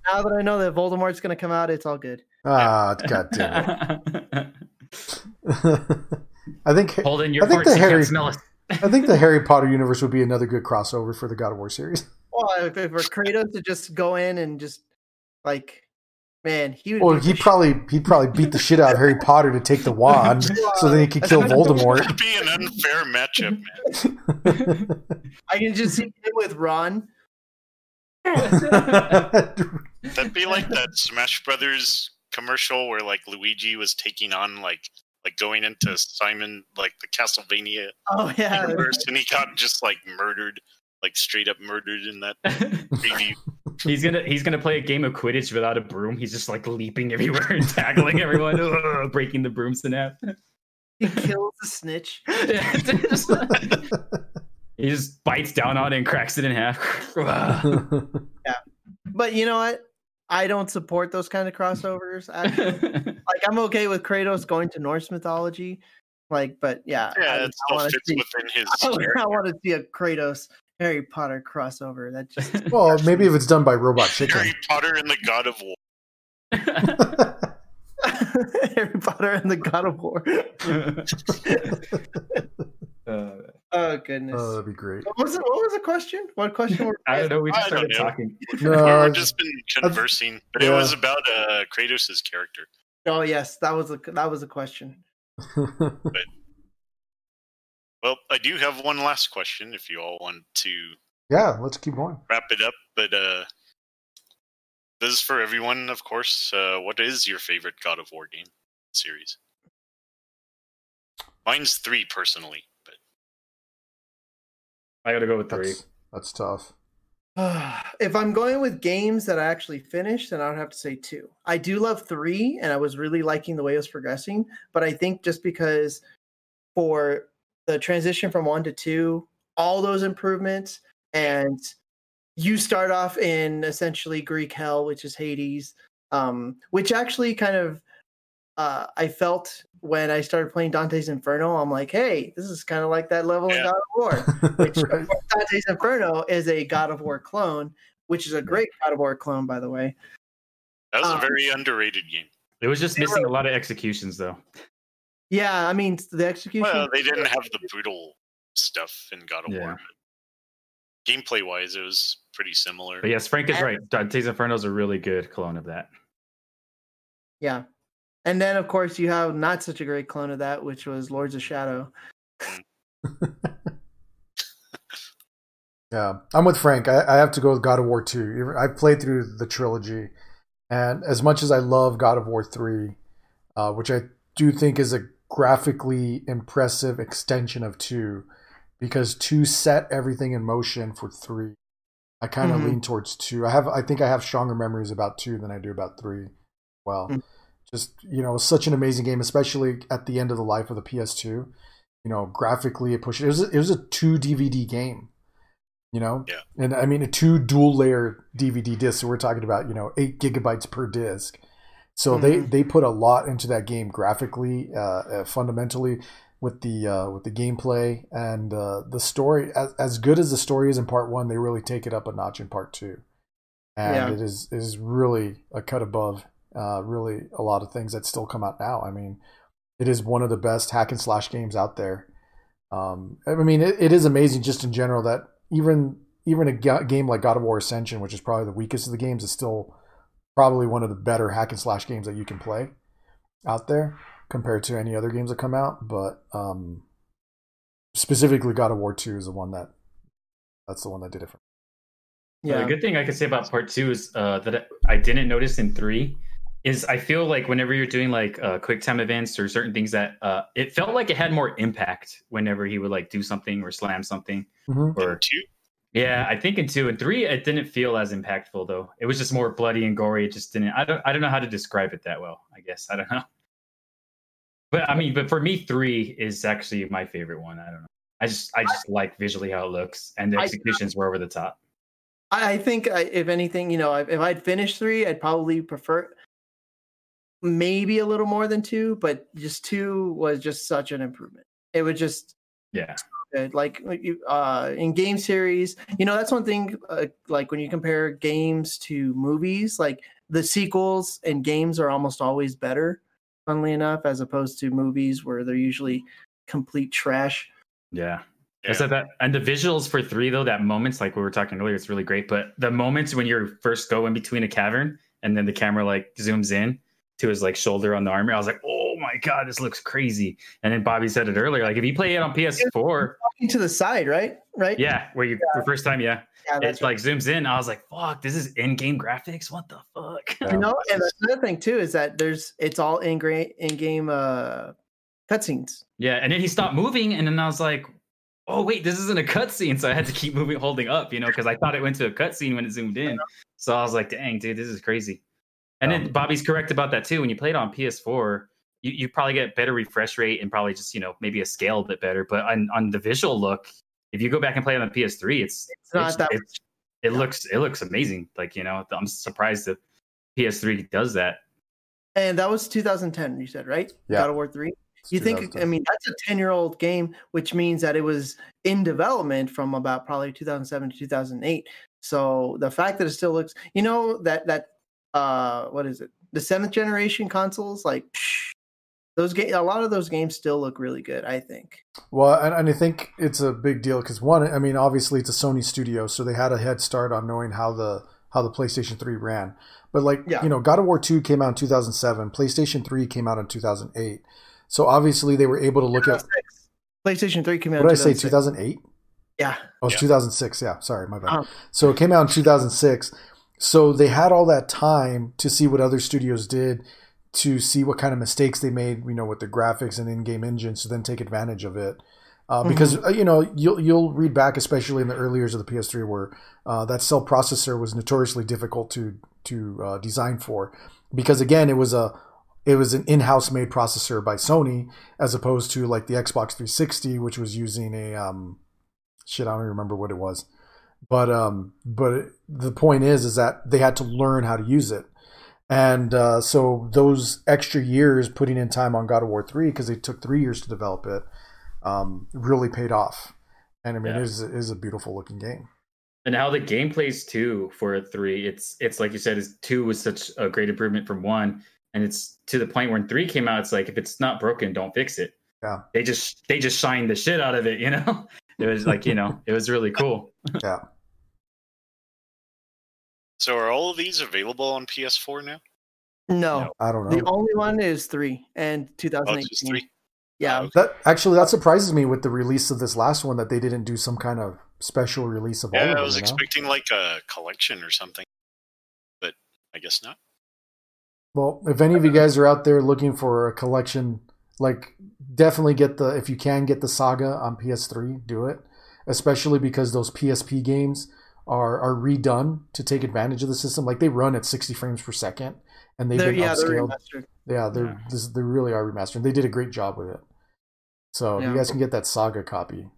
D: now that i know that voldemort's gonna come out it's all good
A: ah, god damn it. I think
C: Hold in your
A: I think
C: farts.
A: the Harry-
C: smell it.
A: I think the *laughs* Harry Potter universe would be another good crossover for the God of War series.
D: Well, if, if for Kratos to just go in and just like, man, he would.
A: Well, he
D: the shit-
A: probably he probably beat the shit out of Harry Potter to take the wand, *laughs* so then he could kill *laughs* Voldemort.
B: That'd be an unfair matchup, man.
D: I can just see him with Ron.
B: That'd be like that Smash Brothers commercial where like Luigi was taking on like like going into Simon like the Castlevania
D: Oh yeah,
B: universe, and he got just like murdered, like straight up murdered in that preview. *laughs*
C: he's gonna he's gonna play a game of Quidditch without a broom. He's just like leaping everywhere and tackling everyone, Ugh, *laughs* *laughs* breaking the brooms in half.
D: he kills the snitch.
C: he just bites down on it and cracks it in half.
D: Yeah, but you know what? I don't support those kind of crossovers. *laughs* Like I'm okay with Kratos going to Norse mythology, like, but yeah,
B: Yeah,
D: I,
B: it
D: I
B: still
D: want to
B: fits
D: see.
B: within his. *laughs*
D: I,
B: character.
D: want to see a Kratos Harry Potter crossover. That just *laughs*
A: well, maybe if it's done by Robot Chicken.
B: Harry Potter and the God of War.
D: Harry Potter and the God of War. Oh goodness.
A: oh, that'd be great.
D: what was it? What was the question? What question? Were *laughs*
C: I don't know. We just
B: I
C: started
B: know.
C: talking. *laughs*
A: No,
B: We've just been conversing, but it
A: yeah.
B: was about uh, Kratos' character.
D: Oh yes, that was a that was a question. *laughs*
B: Well, I do have one last question if you all want to
A: yeah, let's keep going.
B: wrap it up, but uh, this is for everyone, of course. Uh, what is your favorite God of War game series? Mine's three personally, but
C: I gotta go with three.
A: That's, that's tough. *sighs*
D: if I'm going with games that I actually finished, then I would have to say two. I do love three, and I was really liking the way it was progressing. But I think just because for the transition from one to two, all those improvements, and you start off in essentially Greek hell, which is Hades, um, which actually kind of uh, I felt when I started playing Dante's Inferno. I'm like, hey, this is kind of like that level in God of War. *laughs* Which
A: Right.
D: Dante's Inferno is a God of War clone, which is a great God of War clone, by the way.
B: that was
D: Um,
B: a very underrated game.
C: It was just missing
D: were-
C: a lot of executions, though.
D: Yeah, I mean the execution.
B: Well, they didn't have the brutal stuff in God of
C: Yeah.
B: War. Gameplay wise, it was pretty similar.
C: But yes, Frank is
D: And-
C: right. Dante's Inferno is a really good clone of that.
D: yeah, and then of course you have not such a great clone of that, which was Lords of Shadow. *laughs*
A: Yeah, I'm with Frank. I, I have to go with God of War 2. I've played through the trilogy, and as much as I love God of War 3, uh, which I do think is a graphically impressive extension of two because two set everything in motion for three. I kind of
D: Mhm.
A: lean towards two. I have I think I have stronger memories about two than I do about three. Well,
D: Mhm.
A: Just you know, such an amazing game, especially at the end of the life of the PS2. You know, graphically it pushed. It was a, it was a two DVD game. You know,
B: Yeah.
A: and I mean a two dual layer DVD disc. So we're talking about you know eight gigabytes per disc. So they
D: Mhm.
A: they put a lot into that game graphically, uh, uh, fundamentally with the uh, with the gameplay and uh, the story. As, as good as the story is in part one, they really take it up a notch in part two, and
D: Yeah.
A: it is is really a cut above. Uh, really, a lot of things that still come out now. I mean, it is one of the best hack and slash games out there. Um, I mean, it, it is amazing just in general that even even a ga- game like God of War Ascension, which is probably the weakest of the games, is still probably one of the better hack and slash games that you can play out there compared to any other games that come out. But um, specifically, God of War Two is the one that that's the one that did it for. me.
D: Yeah.
C: The good thing I could say about part two is uh, that I didn't notice in three is I feel like whenever you're doing like uh, quick time events or certain things that uh, it felt like it had more impact whenever he would like do something or slam something
A: Mhm.
C: or
B: two,
C: yeah I think in two. And three it didn't feel as impactful though. It was just more bloody and gory. It just didn't I don't I don't know how to describe it that well I guess. I don't know. *laughs* But I mean but for me three is actually my favorite one. I don't know. I just I just like visually how it looks and the
D: I-
C: executions were over the top.
D: I I think I, if anything, you know, if, if I'd finished three, I'd probably prefer maybe a little more than two, but just two was just such an improvement. It was just
C: yeah
D: good. Like like uh, in game series, you know, that's one thing. Uh, like when you compare games to movies, like the sequels and games are almost always better. Funnily enough, as opposed to movies where they're usually complete trash.
C: Yeah.
B: Yeah.
C: I said that, and the visuals for three though, that moments like we were talking earlier, it's really great. But the moments when you first go in between a cavern and then the camera like zooms in to his like shoulder on the armor, I was like, oh my god, this looks crazy. And then Bobby said it earlier, like if you play it on PS4,
D: to the side, right? Right?
C: yeah, where you the first time, yeah,
D: yeah
C: it
D: that's
C: like zooms in. I was like, fuck, this is in-game graphics. What the fuck?
A: Yeah.
D: You know, and another thing too is that there's it's all in great in game uh cutscenes.
C: Yeah, and then he stopped moving, and then I was like, "Oh wait, this isn't a cutscene." So I had to keep moving, holding up, you know, because I thought it went to a cutscene when it zoomed in. *laughs* So I was like, "Dang, dude, this is crazy." And then
A: Um,
C: Bobby's correct about that too. When you play it on PS4, you, you probably get better refresh rate and probably just you know maybe a scale a bit better. But on, on the visual look, if you go back and play it on PS3, it's
D: It's not
C: it's-
D: that
C: it's- it looks it looks amazing. Like you know, I'm surprised that PS3 does that.
D: and that was 2010, you said, right?
A: Yeah.
D: God of War 3.
A: It's
D: You think I mean that's a 10 year old game, which means that it was in development from about probably 2007 to 2008. So the fact that it still looks, you know, that that uh what is it? The seventh generation consoles, like psh, those game, a lot of those games still look really good. I think.
A: Well, and, and I think it's a big deal because one, I mean, obviously it's a Sony studio, so they had a head start on knowing how the how the PlayStation 3 ran. But like,
D: Yeah.
A: you know, God of War 2 came out in 2007, PlayStation 3 came out in 2008. So obviously they were able to look at
D: PlayStation 3 came out.
A: what
D: in
A: did I say 2008?
D: Yeah.
A: Oh, it's
B: Yeah.
A: 2006. Yeah, sorry, my bad.
D: Uh-huh.
A: So it came out in 2006. So they had all that time to see what other studios did, to see what kind of mistakes they made, you know, with the graphics and in-game engines, to then take advantage of it. Uh, because uh, you know you'll you'll read back, especially in the early years of the PS3, where uh, that cell processor was notoriously difficult to to uh, design for, because again it was a it was an in-house made processor by Sony as opposed to like the Xbox 360, which was using a um, shit I don't even remember what it was, but um, but the point is is that they had to learn how to use it, and uh, so those extra years putting in time on God of War 3 because it took three years to develop it, um, really paid off, and I mean
C: Yeah.
A: it is it is a beautiful looking game.
C: And how the game plays too for three, it's it's like you said, is two was such a great improvement from one, and it's to the point when three came out. It's like if it's not broken, don't fix it.
A: Yeah.
C: They just they just shined the shit out of it, you know. *laughs* It was like you know, it was really cool.
A: Yeah.
B: So are all of these available on PS4 now?
D: No,
C: No.
A: I don't know.
D: the only one is three and
B: Oh,
D: 2018.
B: it's just three.
D: Yeah,
B: Oh,
A: That actually that surprises me with the release of this last one that they didn't do some kind of special release of all
B: Yeah,
A: of
B: I
A: them.
B: was
A: you know?
B: expecting like a collection or something, but I guess not.
A: Well, if any of you guys are out there looking for a collection, like definitely get the if you can get the Saga on PS3, do it. Especially because those PSP games are are redone to take advantage of the system. Like they run at 60 frames per second, and they've
D: They're,
A: been
D: yeah, they're
A: upscaled. Yeah, they're
C: Yeah.
A: This, they really are remastered. They did a great job with it. So
D: Yeah.
A: you guys can get that Saga copy.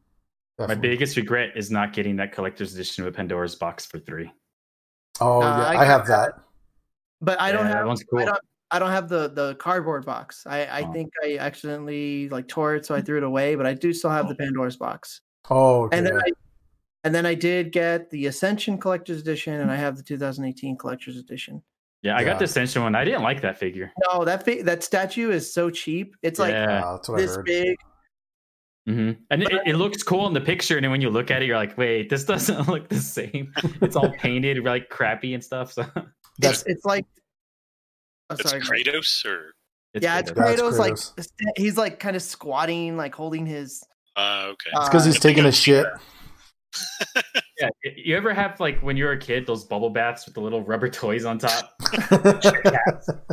C: My biggest regret is not getting that collector's edition with Pandora's box for three.
A: Oh
D: Uh,
A: yeah,
D: I
A: I, have
D: got
A: that.
D: But I don't
C: Yeah, that
D: have
C: one's cool.
D: I don't I don't have the the cardboard box. I I
C: Oh.
D: think I accidentally like tore it, so I threw it away. But I do still have the Pandora's box.
A: Oh, okay.
D: And then I and then I did get the Ascension Collector's Edition, and I have the 2018 Collector's Edition.
C: Yeah, I
A: Yeah.
C: got the Ascension one. I didn't like that figure.
D: No, that fi- that statue is so cheap. It's like
C: yeah.
A: Uh, that's what I
D: this
A: heard.
D: big.
C: hmm And it, it looks cool in the picture, and then when you look at it, you're like, wait, this *laughs* doesn't look the same. It's all painted like crappy and stuff. So
D: It's, it's like. Oh,
B: It's
D: sorry. go-
B: Kratos, or
C: it's
D: yeah, it's
C: pretty
A: That's
D: Kratos. Like he's like kind of squatting, like holding his.
B: uh, okay.
A: It's because
D: uh,
A: he's taking a shit.
C: Yeah, you ever have like when you were a kid those bubble baths with the little rubber toys on top, *laughs* like Thomas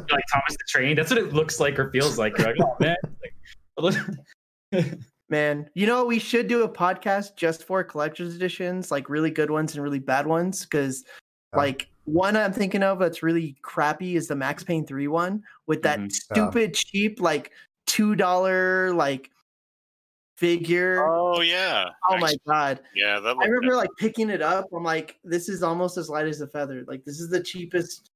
C: the Train? That's what it looks like or feels like. You're like, oh man, like, *laughs*
D: Man, you know we should do a podcast just for collector's editions, like really good ones and really bad ones. Because,
A: Yeah.
D: like one I'm thinking of that's really crappy is the Max Payne three one with that
C: Mhm.
D: stupid cheap like two dollar like figure. Oh, yeah.
B: Oh yeah.
D: my god!
B: Yeah, that
D: I
B: looked
D: remember like picking it up. I'm like, this is almost as light as a feather. Like this is the cheapest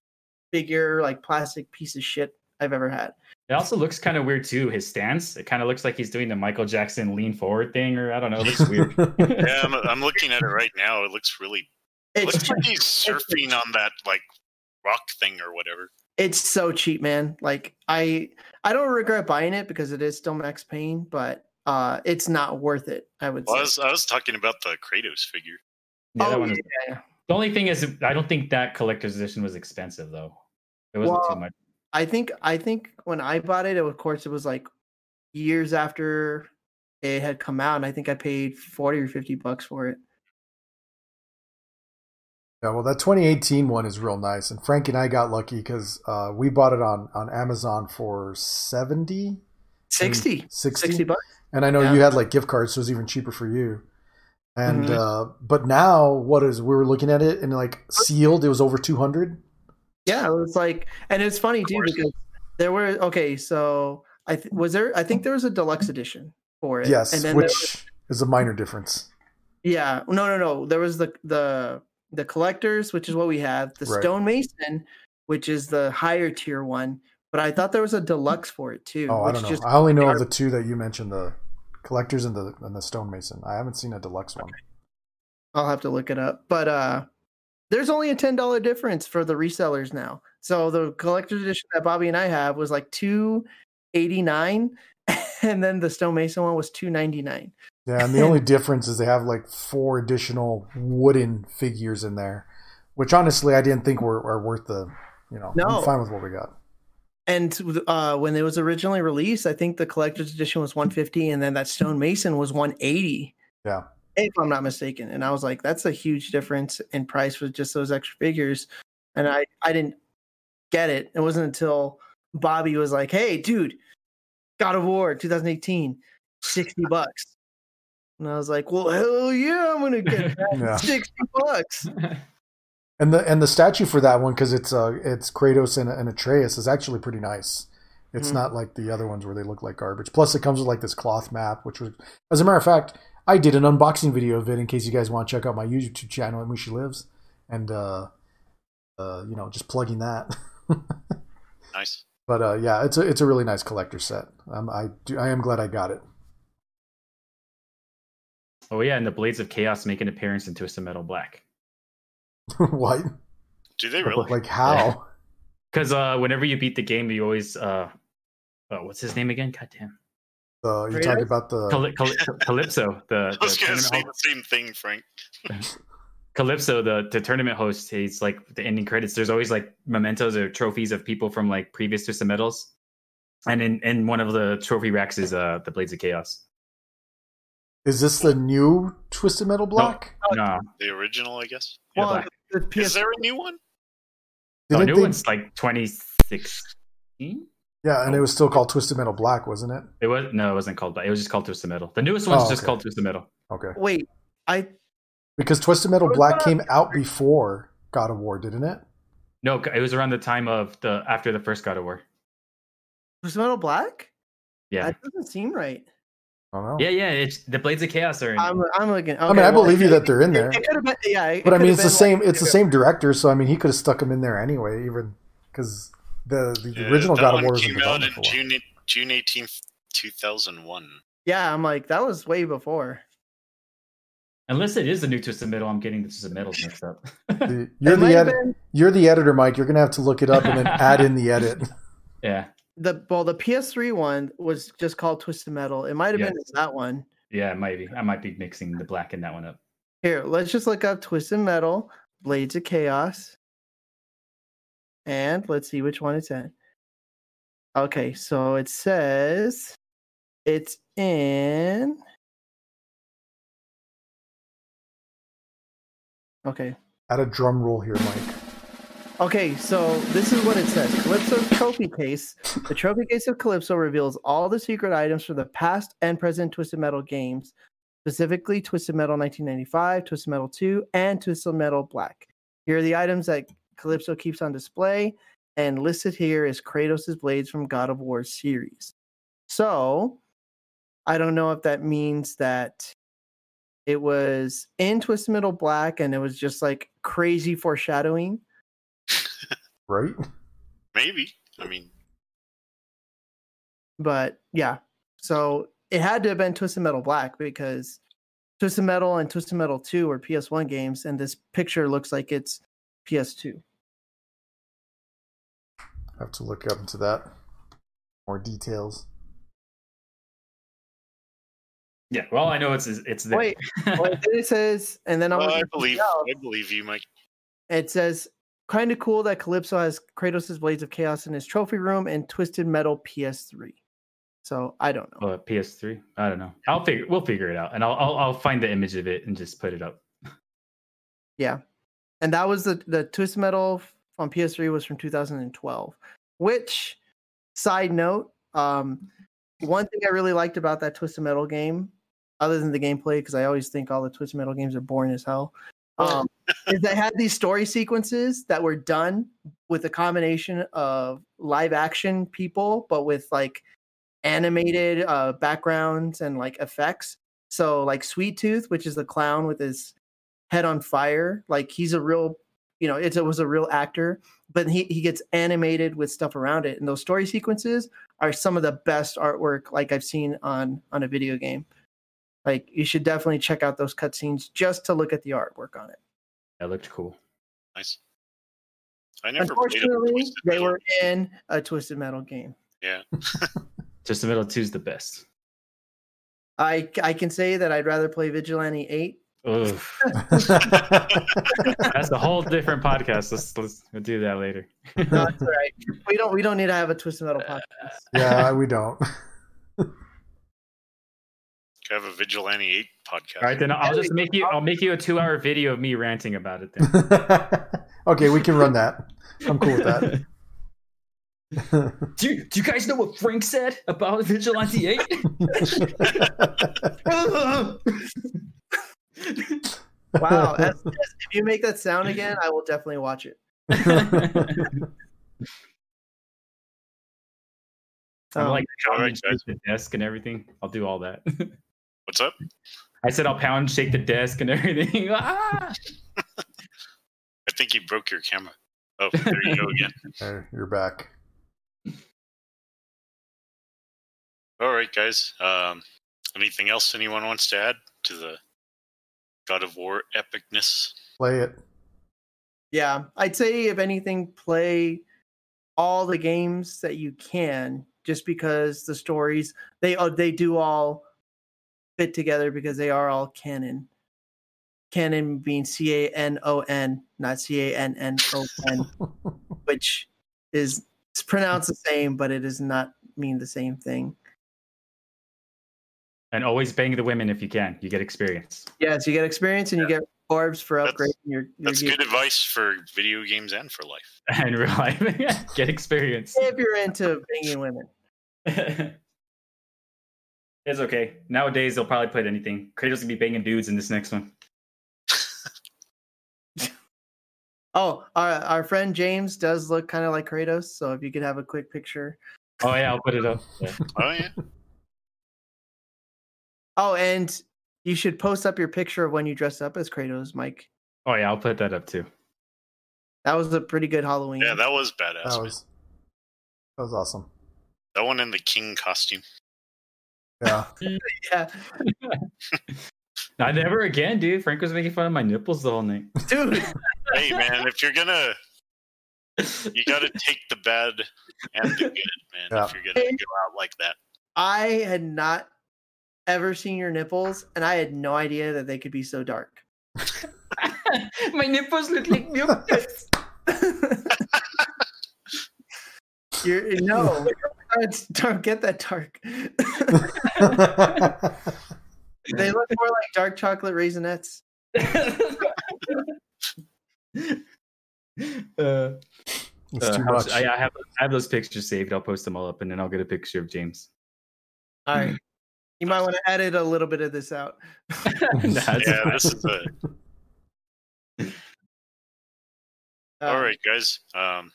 D: figure, like plastic piece of shit I've ever had.
C: it also looks kind of weird too. His stance, it kind of looks like he's doing the Michael Jackson lean forward thing, or I don't know. It looks weird. *laughs*
B: Yeah, I'm, I'm looking at it right now. It looks really. It looks like he's surfing on that like rock thing or whatever.
D: it's so cheap man like i i don't regret buying it because it is still max payne but uh it's not worth it i would
B: Well, I was I was talking about the Kratos figure.
C: Yeah, that
D: oh,
C: one is-
D: yeah.
C: The only thing is, I don't think that collector's edition was expensive though. It wasn't
D: Well,
C: too much.
D: i think i think when i bought it of course it was like years after it had come out and i think i paid 40 or 50 bucks for it Yeah,
A: well, that 2018 one is real nice, and Frank and I got lucky because uh, we bought it on on Amazon for 70,
D: 60
A: 60,
D: 60 bucks
A: and I know
D: Yeah.
A: you had like gift cards, so it was even cheaper for you. And
D: Mhm.
A: uh, but now, what is we were looking at it and like sealed, it was over 200.
D: yeah it was like and it's funny too because there were okay so i th- was there i think there was a deluxe edition for it
A: Yes,
D: and then there
A: which is a minor difference.
D: Yeah, no, no, no. There was the the the collectors, which is what we have. The
A: Right.
D: stonemason, which is the higher tier one. But I thought there was a deluxe for it too.
A: Oh, I
D: which
A: don't know.
D: just
A: I only know of the two that you mentioned, the collectors and the and the stonemason. I haven't seen a deluxe one.
D: I'll have to look it up. But uh there's only a ten dollar difference for the resellers now. So the collector's edition that Bobby and I have was like two eighty nine, *laughs* and then the stonemason one was two ninety nine.
A: Yeah, and the only *laughs* difference is they have like four additional wooden figures in there, which honestly I didn't think were, are worth the. You know,
D: No.
A: I'm fine with what we got.
D: And uh, when it was originally released, I think the collector's edition was 150, and then that stonemason was 180.
A: Yeah.
D: if I'm not mistaken. And I was like, that's a huge difference in price for just those extra figures. And I, I didn't get it. It wasn't until Bobby was like, hey, dude, God of War 2018, 60 *laughs* bucks. And I was like, well, hell yeah, I'm going to get *laughs* that.
A: Yeah.
D: 60 bucks. *laughs*
A: And the and the statue for that one because it's uh it's Kratos and, and Atreus is actually pretty nice. It's
D: Mhm.
A: not like the other ones where they look like garbage. Plus, it comes with like this cloth map, which was, as a matter of fact, I did an unboxing video of it in case you guys want to check out my YouTube channel at Mushi Lives, and uh, uh, you know, just plugging that. *laughs*
B: Nice.
A: but uh, yeah, it's a it's a really nice collector set. Um, I do I am glad I got it.
C: oh yeah, and the Blades of Chaos make an appearance in Twisted Metal Black. *laughs*
A: what?
B: Do they really?
A: Like how?
C: Because uh, whenever you beat the game, you always uh, oh, what's his name again? God damn,
A: Uh, you're
D: Kratos?
A: talking about the
C: Caly- Caly- Calypso, the, *laughs*
B: I was
C: the
B: gonna say
C: host-
B: the same thing, Frank. *laughs*
C: Calypso, the, the tournament host. He's like the ending credits. There's always like mementos or trophies of people from like previous Twisted Metals, and in in one of the trophy racks is uh the Blades of Chaos.
A: Is this the new Twisted Metal Black?
C: No,
B: The original, I guess.
D: Well,
C: Black.
D: the PS,
B: Is there a new one?
C: the
A: Didn't
C: new
A: they-
C: one's like 2016.
A: Yeah, and it was still called Twisted Metal Black, wasn't it?
C: It was no, it wasn't called. Black. It was just called Twisted Metal. The newest one's
A: Oh,
C: just called Twisted Metal.
A: Okay.
D: Wait, I
A: Because Twisted Metal Black came out before God of War, didn't it?
C: No, it was around the time of the after the first God of War.
D: was Metal Black.
C: Yeah,
D: That doesn't seem right.
A: I don't know.
C: yeah, yeah. It's the Blades of Chaos are. In.
D: I'm I'm looking.
A: I mean, I believe you that they're in there.
D: It, it could have been, yeah.
A: But I mean, it's the same.
D: like-
A: It's the same director, so I mean, he could have stuck him in there anyway, even because the the
B: Yeah,
A: original God of War was
B: came out in
A: for.
B: June June eighteenth, two thousand one.
D: Yeah, I'm like that was way before.
C: Unless it is the new twist Twisted Metal, I'm getting the Twisted Metals mixed up.
A: You're the
D: have
A: ed-
D: been
A: you're the editor, Mike. You're gonna have to look it up and then add in the edit. *laughs*
C: yeah,
D: the well, the PS3 one was just called Twisted Metal. It might have been that one.
C: yeah, maybe. I might be mixing the black and that one up.
D: Here, let's just look up Twisted Metal, Blades of Chaos, and let's see which one it's in. Okay, so it says it's in. Okay,
A: Add a drum roll here, Mike.
D: Okay, so this is what it says. Calypso's trophy case. The trophy case of Calypso reveals all the secret items for the past and present Twisted Metal games, specifically Twisted Metal 1995, Twisted Metal 2, and Twisted Metal Black. Here are the items that Calypso keeps on display, and listed here is Kratos' blades from God of War series. So, I don't know if that means that it was in Twisted Metal Black and it was just like crazy foreshadowing
A: Right?
B: Maybe. I mean,
D: but yeah so it had to have been twisted metal black because twisted metal and twisted metal 2 were ps1 games and this picture looks like it's ps2
A: have to look up into that. More details.
C: Yeah, well, I know it's it's there.
D: wait *laughs* wait then it says and then I'm
B: well, I believe. I believe you, Mike.
D: it says kind of cool that calypso has kratos' blades of chaos in his trophy room and twisted metal ps3 so i don't know
C: Uh, PS3. I don't know. I'll figure. We'll figure it out, and I'll, I'll I'll find the image of it and just put it up.
D: Yeah. And that was the the Twist Metal on PS3 was from 2012. Which side note, um one thing I really liked about that Twisted Metal game, other than the gameplay, because I always think all the Twisted Metal games are boring as hell, um, is they had these story sequences that were done with a combination of live action people, but with like animated uh, backgrounds and like effects. So like Sweet Tooth, which is the clown with his head on fire, like he's a real, you know, it was a real actor, but he he gets animated with stuff around it, and those story sequences are some of the best artwork like I've seen on on a video game. Like you should definitely check out those cutscenes just to look at the artwork on it.
C: That looked cool.
B: Nice. I never played a
D: Unfortunately, they
B: Metal.
D: were in a Twisted Metal game.
B: Yeah. *laughs*
C: Just the middle two is the best.
D: I I can say that I'd rather play Vigilante Eight.
C: Ugh. *laughs* That's a whole different podcast. Let's let's we'll do that later.
D: No, it's all right. We don't we don't need to have a Twisted Metal *laughs* podcast.
A: yeah, we don't.
B: Could have a Vigilante 8 podcast.
C: All right, then I'll just make you. I'll make you a two-hour video of me ranting about it. Then. *laughs*
A: okay, we can run that. I'm cool with that. *laughs*
C: do, you, do you guys know what Frank said about Vigilante Eight? *laughs*
D: Wow, that's, that's- if you make that sound again, I will definitely watch it.
C: I'm
D: Um,
C: like
B: all
C: pound
B: right,
C: and shake the desk and everything. I'll do all that.
B: What's up?
C: I said I'll pound, shake the desk and *laughs* everything. *laughs* Ah!
B: I think you broke your camera. Oh, there you go again. *laughs*
A: There, you're back.
B: All right, guys. Um, anything else anyone wants to add to the God of War epicness?
A: Play it.
D: yeah, I'd say if anything, play all the games that you can, just because the stories they uh, they do all fit together because they are all canon. Canon being C A N O N, not C A N N O N, *laughs* which is it's pronounced the same, but it does not mean the same thing.
C: and always bang the women if you can. You get experience.
D: Yes, you get experience and you get orbs for
B: That's-
D: upgrading your, your
B: That's
D: gear.
B: good advice for video games and for life. *laughs*
C: And real life. *laughs* Get experience.
D: If you're into banging women.
C: It's okay. Nowadays they'll probably put anything. Kratos will be banging dudes in this next one. *laughs*
D: Oh, our our friend James does look kind of like Kratos. So if you could have a quick picture.
C: Oh yeah, I'll put it up. Yeah. *laughs*
B: Oh yeah.
D: Oh, and you should post up your picture of when you dressed up as Kratos, Mike.
C: Oh yeah, I'll put that up too.
D: That was a pretty good Halloween.
B: Yeah, that was badass.
A: That was that was awesome.
B: That one in the king costume.
A: Yeah. *laughs*
D: yeah,
C: Not never again, dude. Frank was making fun of my nipples the whole night.
D: dude. *laughs*
B: Hey man, if you're gonna, you got to take the bad and the good, man.
A: Yeah.
B: If you're gonna go out like that.
D: I had not ever seen your nipples, and I had no idea that they could be so dark. *laughs*
C: my nipples look like nipples.
D: You're no, don't, don't get that dark. They look more like dark chocolate raisinets. *laughs*
C: Uh,
A: it's
C: uh,
A: too
C: how-
A: much.
C: I, I have I have those pictures saved. I'll post them all up, and then I'll get a picture of James.
D: All right, *laughs* you might want to edit a little bit of this out. *laughs*
C: Nah,
B: Yeah, this is a. all
D: Um,
B: guys. Um,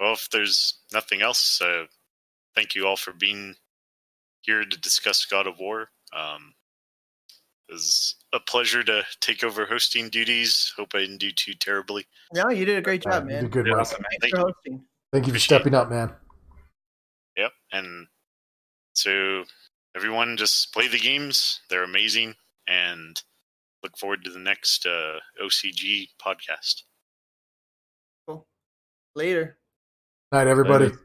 B: well, if there's nothing else, uh, thank you all for being here to discuss God of War. Um, it was a pleasure to take over hosting duties. Hope I didn't do too terribly.
D: No, you did a great
A: Yeah,
D: job,
A: you
D: man.
A: did good,
C: Yeah, awesome, man.
D: Thanks
B: Thank
D: for
B: you.
D: hosting.
A: Thank you for
B: Appreciate
A: stepping up, man.
B: Yep, and so everyone just play the games; they're amazing, and look forward to the next uh, OCG podcast. Cool.
D: Later.
A: Night, everybody.
C: Later.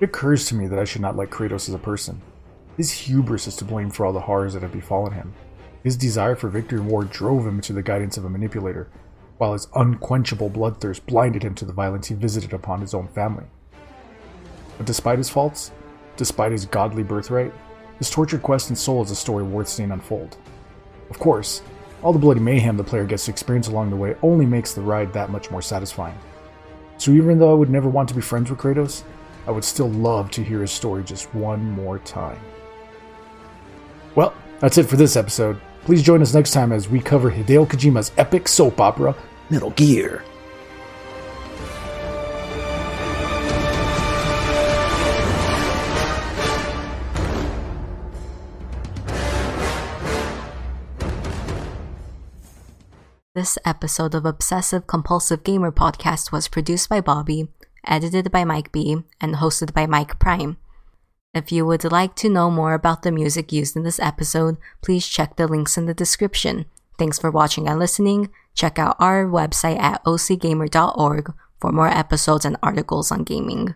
A: It occurs to me that I should not like Kratos as a person. His hubris is to blame for all the horrors that have befallen him. His desire for victory and war drove him into the guidance of a manipulator, while his unquenchable bloodthirst blinded him to the violence he visited upon his own family. But despite his faults, despite his godly birthright, his tortured quest and soul is a story worth seeing unfold. Of course, all the bloody mayhem the player gets to experience along the way only makes the ride that much more satisfying. So even though I would never want to be friends with Kratos, I would still love to hear his story just one more time. Well, that's it for this episode. Please join us next time as we cover Hideo Kojima's epic soap opera, Metal Gear.
E: This episode of Obsessive Compulsive Gamer Podcast was produced by Bobby, edited by Mike B, and hosted by Mike Prime. If you would like to know more about the music used in this episode, please check the links in the description. Thanks for watching and listening. Check out our website at ocgamer.org for more episodes and articles on gaming.